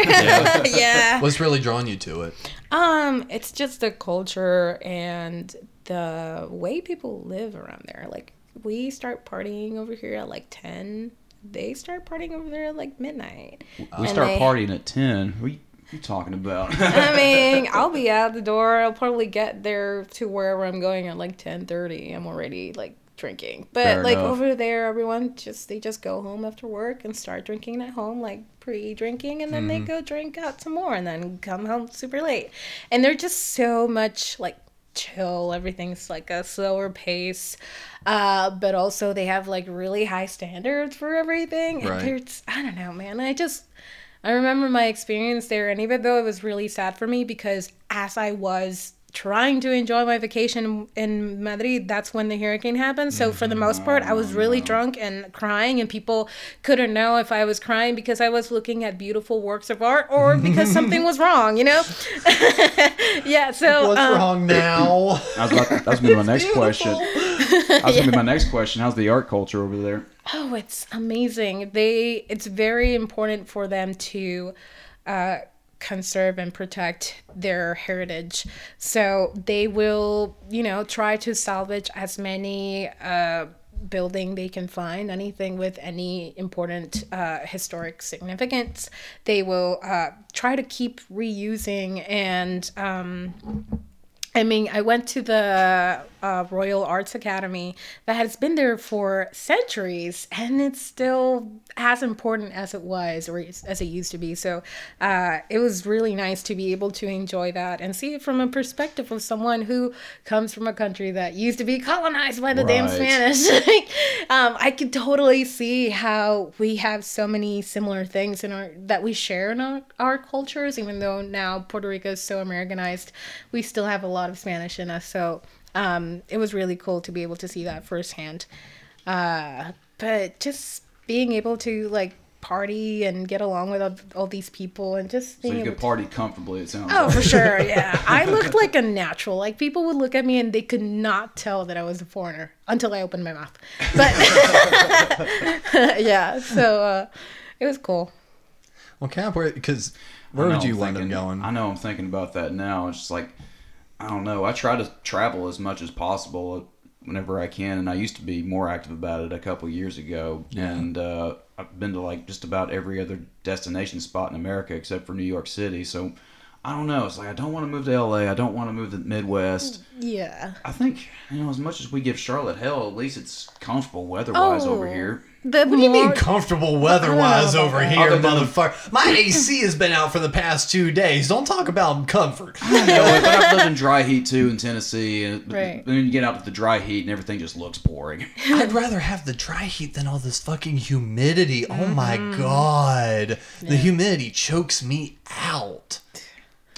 yeah. What's really drawing you to it? Um, it's just the culture and the way people live around there. Like we start partying over here at like ten. They start partying over there at like midnight. we And start they- partying at ten. What are you, talking about? (laughs) I mean, (laughs) I'll be out the door. I'll probably get there to wherever I'm going at like ten thirty. I'm already like drinking. But Fair like enough. over there, everyone just they just go home after work and start drinking at home, like pre-drinking, and then they go drink out some more, and then come home super late. And they're just so much like chill. Everything's like a slower pace. Uh, but also they have like really high standards for everything. Right. they're just, I don't know, man. I just I remember my experience there, and even though it was really sad for me because as I was trying to enjoy my vacation in Madrid, that's when the hurricane happened. So for the most part, I was really drunk and crying, and people couldn't know if I was crying because I was looking at beautiful works of art or (laughs) because something was wrong, you know? (laughs) yeah. So What's um, wrong now? (laughs) I was about that was gonna be my next question. That was gonna be my next question. How's the art culture over there? Oh, it's amazing. They it's very important for them to uh, conserve and protect their heritage. So they will, you know, try to salvage as many uh, building they can find, anything with any important uh, historic significance. They will uh, try to keep reusing and. Um, I mean, I went to the uh, Royal Arts Academy that has been there for centuries, and it's still as important as it was or as it used to be. So uh, it was really nice to be able to enjoy that and see it from a perspective of someone who comes from a country that used to be colonized by the damn Spanish. (laughs) Um, I could totally see how we have so many similar things in our that we share in our, our cultures, even though now Puerto Rico is so Americanized, we still have a lot of Spanish in us. So um, it was really cool to be able to see that firsthand. Uh, but just being able to like party and get along with all, all these people and just So being you able could to party comfortably. It sounds. Oh, like. for sure. Yeah. (laughs) I looked like a natural. Like people would look at me and they could not tell that I was a foreigner until I opened my mouth. But (laughs) yeah, so uh, it was cool. Well, Cap, where because where would you I'm wind up going? I know I'm thinking about that now. It's just like I don't know. I try to travel as much as possible whenever I can, and I used to be more active about it a couple years ago. And uh, I've been to like just about every other destination spot in America except for New York City. So I don't know. It's like I don't want to move to LA. I don't want to move to the Midwest. Yeah. I think you know as much as we give Charlotte hell, at least it's comfortable weather-wise over Oh. here. The What do you mean comfortable weather-wise I don't know over about here, Other than- motherfucker? My AC has been out for the past two days. Don't talk about comfort. You know, I've lived in dry heat too in Tennessee, and (laughs) Right. then you get out to the dry heat and everything just looks boring. (laughs) I'd rather have the dry heat than all this fucking humidity. Oh my Mm-hmm. god, the humidity chokes me out.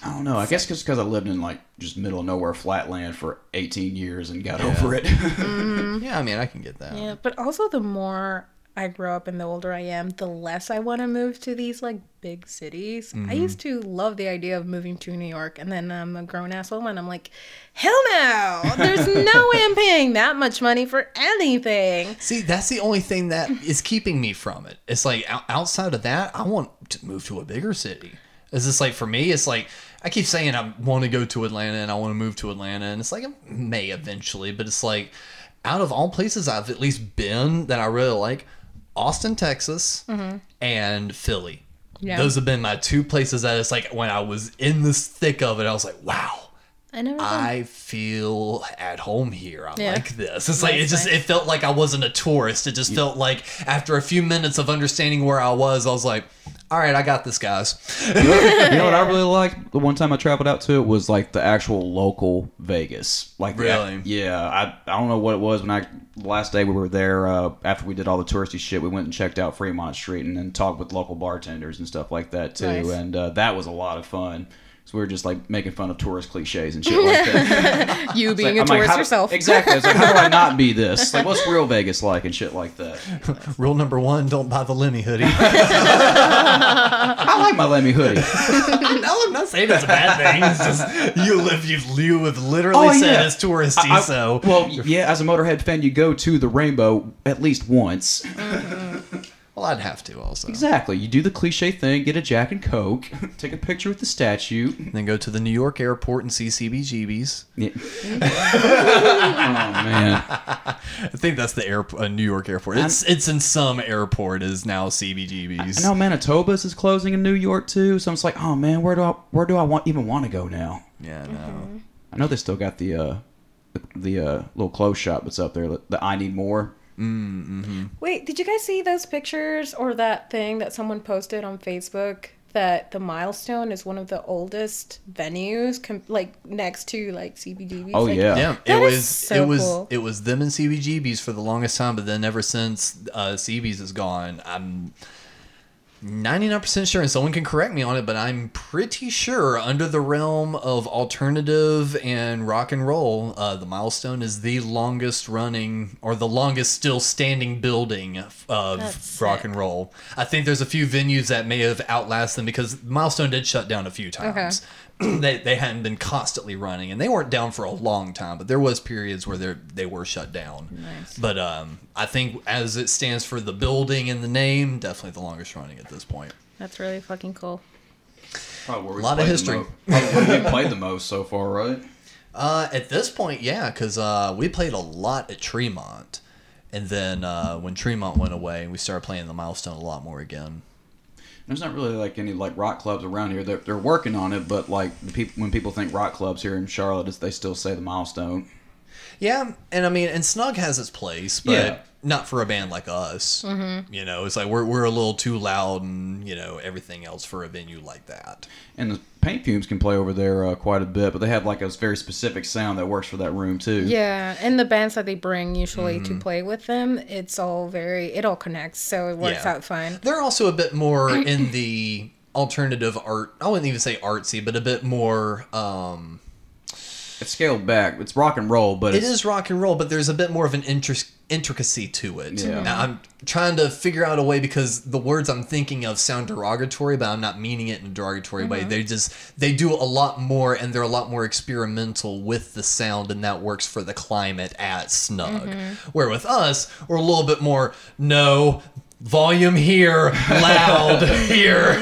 I don't know. I guess just because I lived in like just middle of nowhere flatland for 18 years and got over it. (laughs) Yeah, I mean, I can get that. Yeah, but also the more I grow up and the older I am, the less I want to move to these like big cities. I Mm-hmm. used to love the idea of moving to New York, and then I'm a grown ass woman. I'm like, hell no! There's (laughs) no way I'm paying that much money for anything. See, that's the only thing that is keeping me from it. It's like ou- outside of that, I want to move to a bigger city. It's just like for me, it's like I keep saying I want to go to Atlanta and I want to move to Atlanta, and it's like I may eventually, but it's like out of all places I've at least been that I really like, Austin, Texas, mm-hmm. and Philly. Yeah. Those have been my two places that it's like when I was in the thick of it, I was like, wow. I never. been. I feel at home here. I Yeah. like this. It's like it just nice. it felt like I wasn't a tourist. It just felt like after a few minutes of understanding where I was, I was like, all right, I got this, guys. you know what I (laughs) really liked? The one time I traveled out to it was like the actual local Vegas. Like the- Really? yeah. I I don't know what it was when I last day we were there uh, after we did all the touristy shit. We went and checked out Fremont Street and then talked with local bartenders and stuff like that too. Nice. And uh, that was a lot of fun. So we were just like making fun of tourist cliches and shit like that. (laughs) you It's being like- a I'm like, tourist how do- yourself. Exactly. It's like, how do I not be this? (laughs) Like, what's real Vegas like and shit like that? (laughs) Rule number one: don't buy the Lemmy hoodie. I like my Lemmy hoodie. no, I'm not saying it's a bad thing. It's just you live, you you have literally Oh, said yeah. it's touristy. I- so well, yeah, as a Motorhead fan, you go to the Rainbow at least once. Mm-hmm. Well, I'd have to also. Exactly. You do the cliche thing, get a Jack and Coke, (laughs) take a picture with the statue. And Then go to the New York airport and see CBGBs. Yeah. (laughs) oh man. I think that's the air, uh, New York airport. It's it's in some airport is now CBGBs. I know Manitoba's is closing in New York too, so I'm just like, oh man, where do I where do I want even want to go now? Yeah, no. I know they still got the uh the, the uh, little clothes shop that's up there, the I Need More. Wait, did you guys see those pictures or that thing that someone posted on Facebook that the Milestone is one of the oldest venues, com- like next to like CBGBs? Oh, Like, yeah. Yeah, it That is was so it was cool. it was them and CBGBs for the longest time, but then ever since uh, CB's is gone, I'm 99% sure, and someone can correct me on it, but I'm pretty sure under the realm of alternative and rock and roll, uh, the Milestone is the longest running or the longest still standing building of That's rock sick. and roll. I think there's a few venues that may have outlasted them because Milestone did shut down a few times. (clears throat) they, they hadn't been constantly running and they weren't down for a long time but there was periods where they they were shut down Nice. but um i think as it stands for the building and the name definitely the longest running at this point That's really fucking cool. Probably where we Lot of history. mo- probably where we played the most so far, right? uh at this point yeah because uh we played a lot at tremont and then uh when tremont went away we started playing the milestone a lot more again There's not really like any like rock clubs around here. They're, they're working on it, but like the people when people think rock clubs here in Charlotte, it's- they still say the Milestone. Yeah, and I mean, and Snug has its place, but Yeah. Not for a band like us. Mm-hmm. You know, it's like we're we're a little too loud and you know everything else for a venue like that. And the Paint Fumes can play over there uh, quite a bit, but they have like a very specific sound that works for that room too. Yeah, and the bands that they bring usually Mm-hmm. to play with them, it's all very it all connects, so it works Yeah. out fine. They're also a bit more (clears throat) in the alternative art. I wouldn't even say artsy, but a bit more. um It's scaled back. It's rock and roll, but It it's, is rock and roll, but there's a bit more of an intric- intricacy to it. Yeah. Now, I'm trying to figure out a way because the words I'm thinking of sound derogatory, but I'm not meaning it in a derogatory way. Mm-hmm. They just they do a lot more, and they're a lot more experimental with the sound, and that works for the climate at Snug. Mm-hmm. Where with us, we're a little bit more no. Volume here, loud (laughs) here.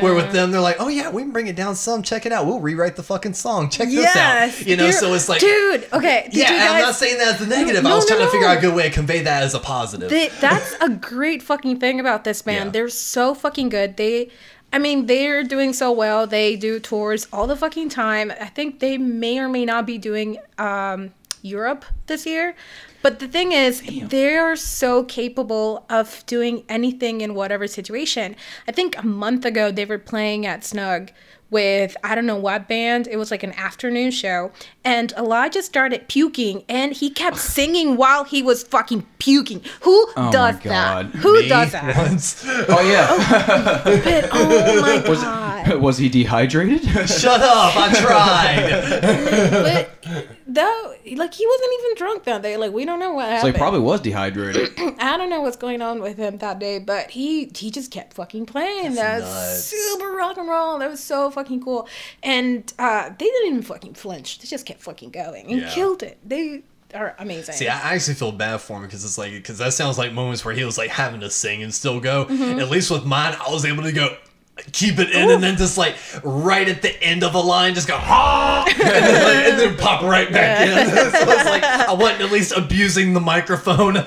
Where with them, they're like, "Oh yeah, we can bring it down some. Check it out. We'll rewrite the fucking song. Check this Yes, out." You know, you're- so it's like, dude. Okay, did yeah, you and guys? I'm not saying that as a negative. I was no, trying to figure out a good way to convey that as a positive. They, that's a great fucking thing about this band. Yeah. They're so fucking good. They, I mean, they're doing so well. They do tours all the fucking time. I think they may or may not be doing um, Europe this year. But the thing is, they are so capable of doing anything in whatever situation. I think a month ago they were playing at Snug with I don't know what band. It was like an afternoon show, and Elijah started puking, and he kept singing while he was fucking puking. Who oh my does God. that? Who Me does that? (laughs) Once. oh yeah. Oh, but oh (laughs) my god! (laughs) was he dehydrated? Shut up! I tried. But though, like he wasn't even drunk that day. Like we don't know what So happened. he probably was dehydrated. (clears throat) I don't know what's going on with him that day, but he he just kept fucking playing. That's, nuts. super rock and roll. That was so fucking cool. And uh, they didn't even fucking flinch. They just kept fucking going and Yeah. killed it. They are amazing. See, I actually feel bad for him because it's like because that sounds like moments where he was like having to sing and still go. Mm-hmm. At least with mine, I was able to go keep it in and then just like right at the end of a line, just go ah, and then, like, and then pop right back in. (laughs) so it's like I wasn't at least abusing the microphone. (laughs)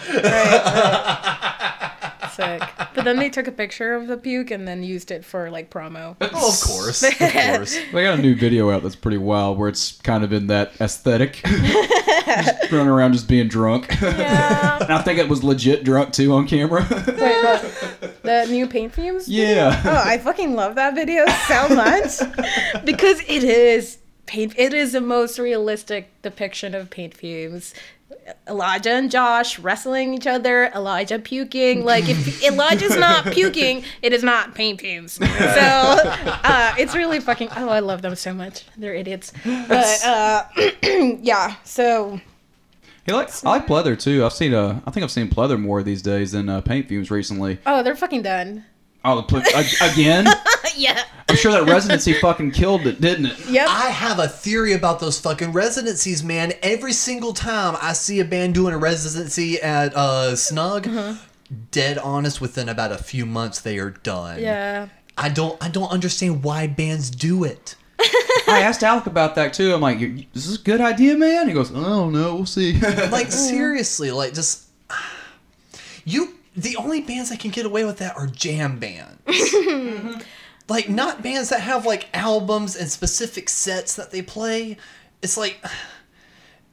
Sick. But then they took a picture of the puke and then used it for like promo. oh, of course, (laughs) of course. They got a new video out that's pretty wild, where it's kind of in that aesthetic, just running around just being drunk. Yeah. and I think it was legit drunk too on camera. Wait, what? The new paint fumes? yeah. Oh, I fucking love that video so (laughs) much because it is paint. It is the most realistic depiction of paint fumes. Elijah and Josh wrestling each other. Elijah puking. Like if (laughs) Elijah's not puking, it is not paint fumes. So uh, it's really fucking. Oh, I love them so much. They're idiots. But uh, (clears throat) yeah. So He likes, I like pleather too. I've seen uh I think I've seen pleather more these days than uh, paint fumes recently. oh, they're fucking done. Oh, the ple- ag- again? (laughs) yeah. I'm sure that residency fucking killed it, didn't it? Yep. I have a theory about those fucking residencies, man. Every single time I see a band doing a residency at uh, Snug, dead honest, within about a few months they are done. yeah. I don't I don't understand why bands do it. I asked Alec about that too. I'm like, "You- "Is this a good idea, man?" He goes, "I don't know. We'll see." (laughs) Like seriously, like just (sighs) you the only bands that can get away with that are jam bands. (laughs) like not bands that have like albums and specific sets that they play. It's like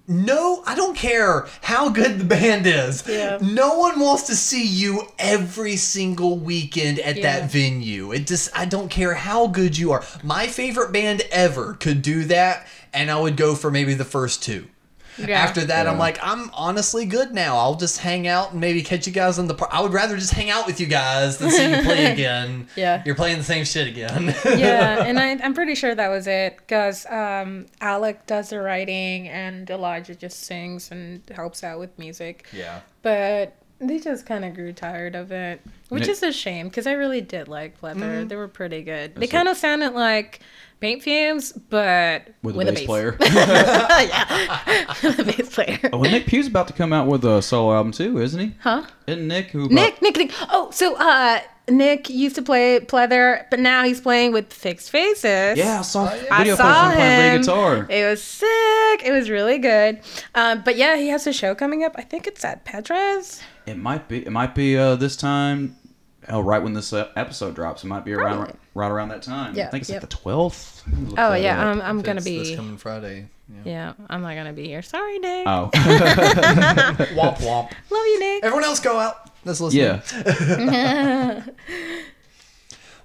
no, I don't care how good the band is. Yeah. No one wants to see you every single weekend at Yeah. that venue. It just I don't care how good you are. My favorite band ever could do that and I would go for maybe the first two. Yeah. After that, I'm like, I'm honestly good now. I'll just hang out and maybe catch you guys in the park. I would rather just hang out with you guys than see you play (laughs) again. Yeah. You're playing the same shit again. yeah, (laughs) and I, I'm pretty sure that was it because um, Alec does the writing and Elijah just sings and helps out with music. yeah. But they just kind of grew tired of it, which it- is a shame because I really did like Pleather. Mm-hmm. They were pretty good. They kind of sounded like paint fumes, but With a bass player. (laughs) yeah, (laughs) (laughs) with a bass player. oh, well, Nick Pugh's about to come out with a solo album too, isn't he? Huh? Isn't Nick who? Nick, Nick, Nick. Oh, so uh, Nick used to play Pleather, but now he's playing with Fixed Faces. Yeah, I saw a I video saw posted him playing guitar. It was sick. It was really good. Um, but yeah, he has a show coming up. I think it's at Petra's. It might be. It might be uh, this time. Oh, right when this uh, episode drops, it might be around Probably. right around that time. Yeah, I think it's yep. like the twelfth. Oh yeah, I'm, I'm gonna It's this be. coming Friday. Yeah. Yeah, I'm not gonna be here. Sorry, Nick. Oh, (laughs) womp womp. Love you, Nick. Everyone else go out. That's listening. yeah. (laughs) (laughs)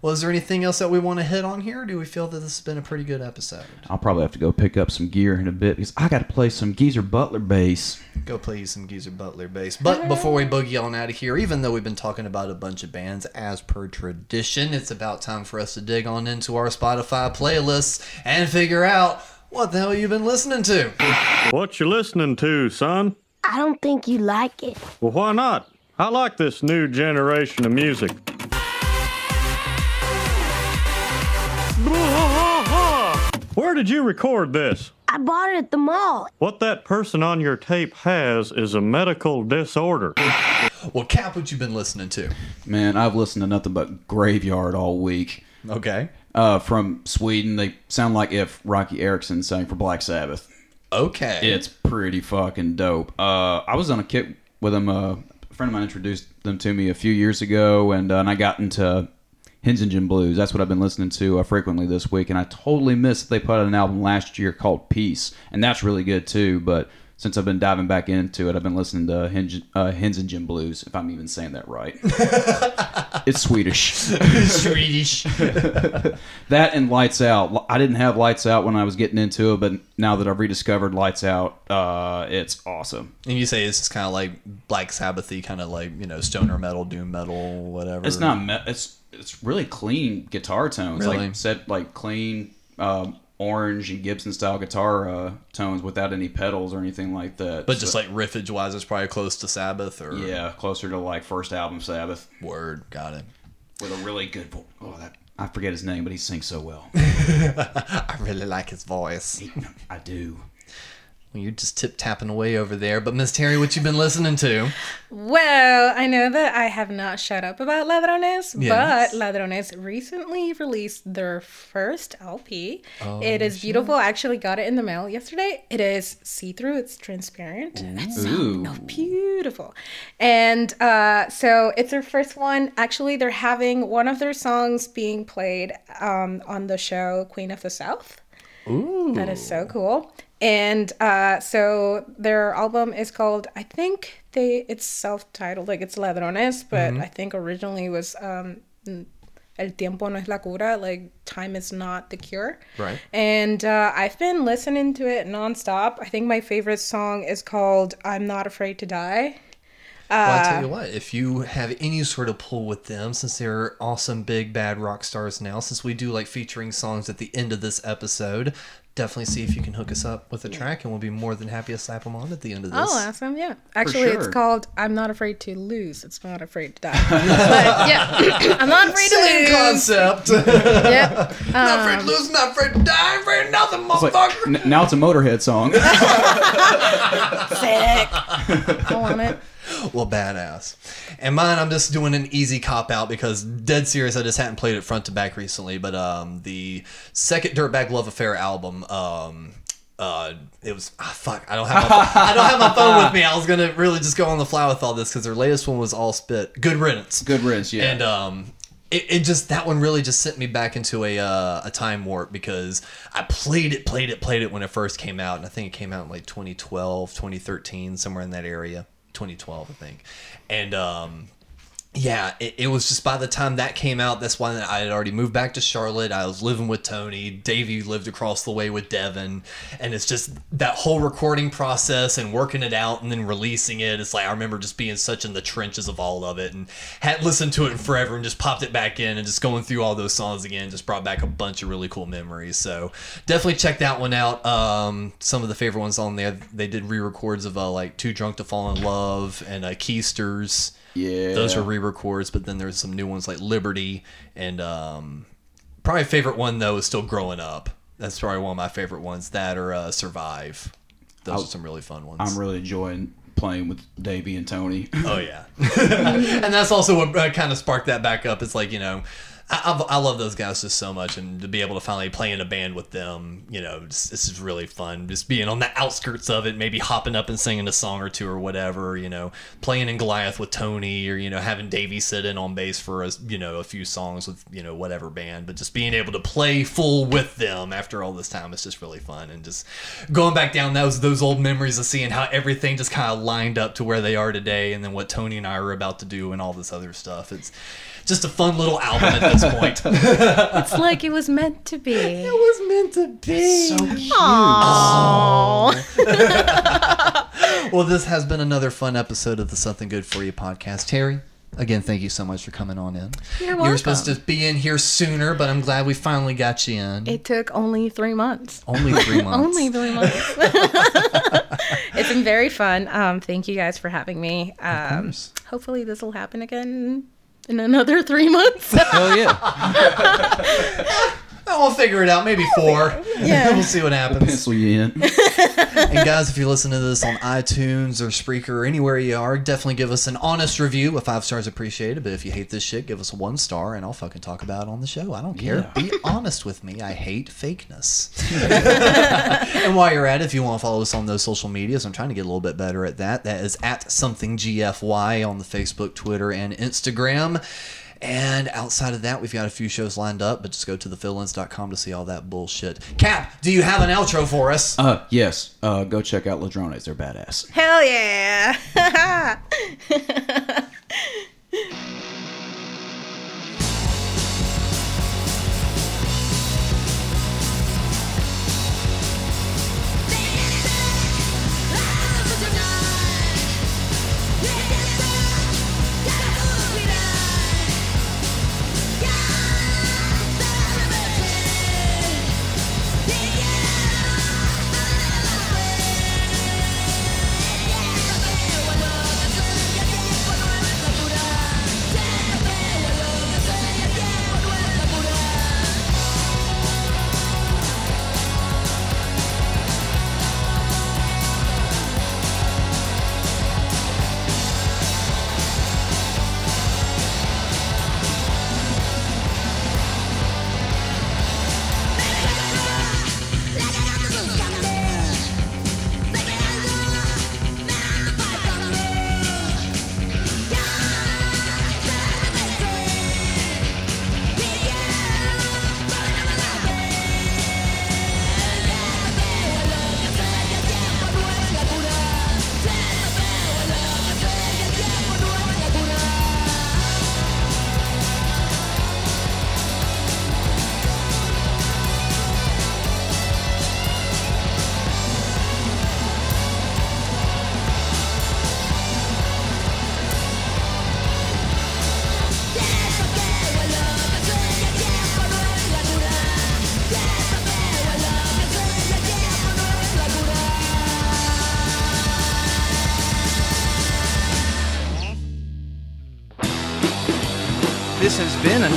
Well, is there anything else that we want to hit on here? Or do we feel that this has been a pretty good episode? I'll probably have to go pick up some gear in a bit because I got to play some Geezer Butler bass. Go play you some Geezer Butler bass. But before we boogie on out of here, even though we've been talking about a bunch of bands as per tradition, it's about time for us to dig on into our Spotify playlists and figure out what the hell you've been listening to. What you listening to, son? I don't think you like it. Well, why not? I like this new generation of music. Where did you record this? I bought it at the mall. What that person on your tape has is a medical disorder. Well, Cap, what you been listening to? Man, I've listened to nothing but Graveyard all week. Okay. Uh, from Sweden, they sound like if Roky Erickson sang for Black Sabbath. Okay. It's pretty fucking dope. Uh, I was on a kick with them. Uh, a friend of mine introduced them to me a few years ago, and, uh, and I got into Hensingen Blues. That's what I've been listening to uh, frequently this week, and I totally missed they put out an album last year called Peace, and that's really good too. But since I've been diving back into it, I've been listening to Henge, uh, Hensingen Blues, if I'm even saying that right. (laughs) it's Swedish. Swedish. (laughs) That and Lights Out. I didn't have Lights Out when I was getting into it, but now that I've rediscovered Lights Out, uh, it's awesome. and you say it's just kind of like Black Sabbathy, kind of like you know stoner metal, doom metal, whatever. It's not. Me- it's it's really clean guitar tones. Really? Like set like clean, um, orange and Gibson style guitar uh, tones without any pedals or anything like that. But just like riffage wise, it's probably close to Sabbath or yeah, closer to like first album Sabbath Word, got it. with a really good. Vo- oh, that I forget his name, but he sings so well. (laughs) I really like his voice. I do. Well, you're just tip tapping away over there. But Miss Terry, what you've been listening to? Well, I know that I have not shut up about Ladrones, Yes. but Ladrones recently released their first LP. Oh, it is beautiful. I actually got it in the mail yesterday. It is see through, it's transparent. It's so Ooh. beautiful. And uh, so it's their first one. Actually, they're having one of their songs being played um, on the show Queen of the South. Ooh. That is so cool. And uh, so their album is called, I think they it's self-titled, like it's Ladrones, but I think originally it was um, El tiempo no es la cura, like time is not the cure. Right. And uh, I've been listening to it nonstop. I think my favorite song is called "I'm Not Afraid to Die." Well, I Uh, tell you what, if you have any sort of pull with them, since they're awesome big bad rock stars now, since we do like featuring songs at the end of this episode, definitely see if you can hook us up with a track, and we'll be more than happy to slap them on at the end of this. Oh, awesome! Yeah, actually, it's called "I'm Not Afraid to Lose." It's not afraid to die. (laughs) but yeah, (coughs) I'm not afraid to Same lose. concept. (laughs) Yep. (laughs) not afraid to um, lose, not afraid to die, afraid of nothing, It's like, motherfucker. n- now it's a Motorhead song. Sick. I want it. (gasps) well, badass. And mine, I'm just doing an easy cop out because dead serious. I just hadn't played it front to back recently, but um, the second Dirtbag Love Affair album, um, uh, it was ah, fuck. I don't have my phone, I don't have my phone with me. I was gonna really just go on the fly with all this because their latest one was all spit. Good riddance. Good riddance, yeah. And um, it, it just that one really just sent me back into a uh, a time warp because I played it, played it, played it when it first came out, and I think it came out in like 2012, 2013, somewhere in that area. 2012, I think. And um, yeah, it, it was just by the time that came out, that's why I had already moved back to Charlotte. I was living with Tony. Davey lived across the way with Devin. And it's just that whole recording process and working it out and then releasing it. It's like I remember just being such in the trenches of all of it and hadn't listened to it forever and just popped it back in and just going through all those songs again just brought back a bunch of really cool memories. So definitely check that one out. Um, some of the favorite ones on there, they did re records of uh, like Too Drunk to Fall in Love and uh, Keysters. Yeah. Those are re-records, but then there's some new ones like Liberty and um, probably favorite one though is still Growing Up. That's probably one of my favorite ones. That or uh, Survive. Those are some really fun ones. I'm really enjoying playing with Davey and Tony. Oh yeah, (laughs) and that's also what uh, kind of sparked that back up. It's like you know, I, I've, love those guys just so much, and to be able to finally play in a band with them, you know, this is really fun. Just being on the outskirts of it, maybe hopping up and singing a song or two or whatever. You know, playing in Goliath with Tony, or you know, having Davey sit in on bass for a you know a few songs with you know whatever band, but just being able to play full with them after all this time, it's just really fun. And just going back down those those old memories of seeing how everything just kind of lined up to where they are today, and then what Tony and I are about to do, and all this other stuff. It's just a fun little album at this point. (laughs) It's like it was meant to be. it was meant to be. So (laughs) well, this has been another fun episode of the Something Good for You podcast. Terry, again, thank you so much for coming on in. You're welcome. You were supposed to be in here sooner, but I'm glad we finally got you in. It took only three months. Only three (laughs) months. Only three months. it's been very fun. Um, thank you guys for having me. Um, course. hopefully, this will happen again in another three months. Hell yeah. (laughs) Oh, we'll figure it out. Maybe four. (laughs) Yeah. we'll see what happens. Pencil you in. and guys, if you listen to this on iTunes or Spreaker or anywhere you are, definitely give us an honest review. A five stars appreciated, but if you hate this shit, give us one star, and I'll fucking talk about it on the show. I don't care. Be honest with me. I hate fakeness. (laughs) and while you're at it, if you want to follow us on those social medias, I'm trying to get a little bit better at that. That is at something GFY on the Facebook, Twitter, and Instagram. And outside of that, we've got a few shows lined up, but just go to thefillins.com to see all that bullshit. Cap, do you have an outro for us? Uh, yes. Uh, go check out Ladrones. They're badass. Hell yeah. Yeah. (laughs)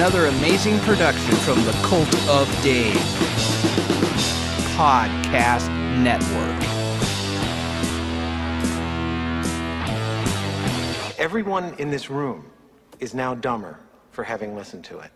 another amazing production from the Cult of Dave Podcast Network. Everyone in this room is now dumber for having listened to it.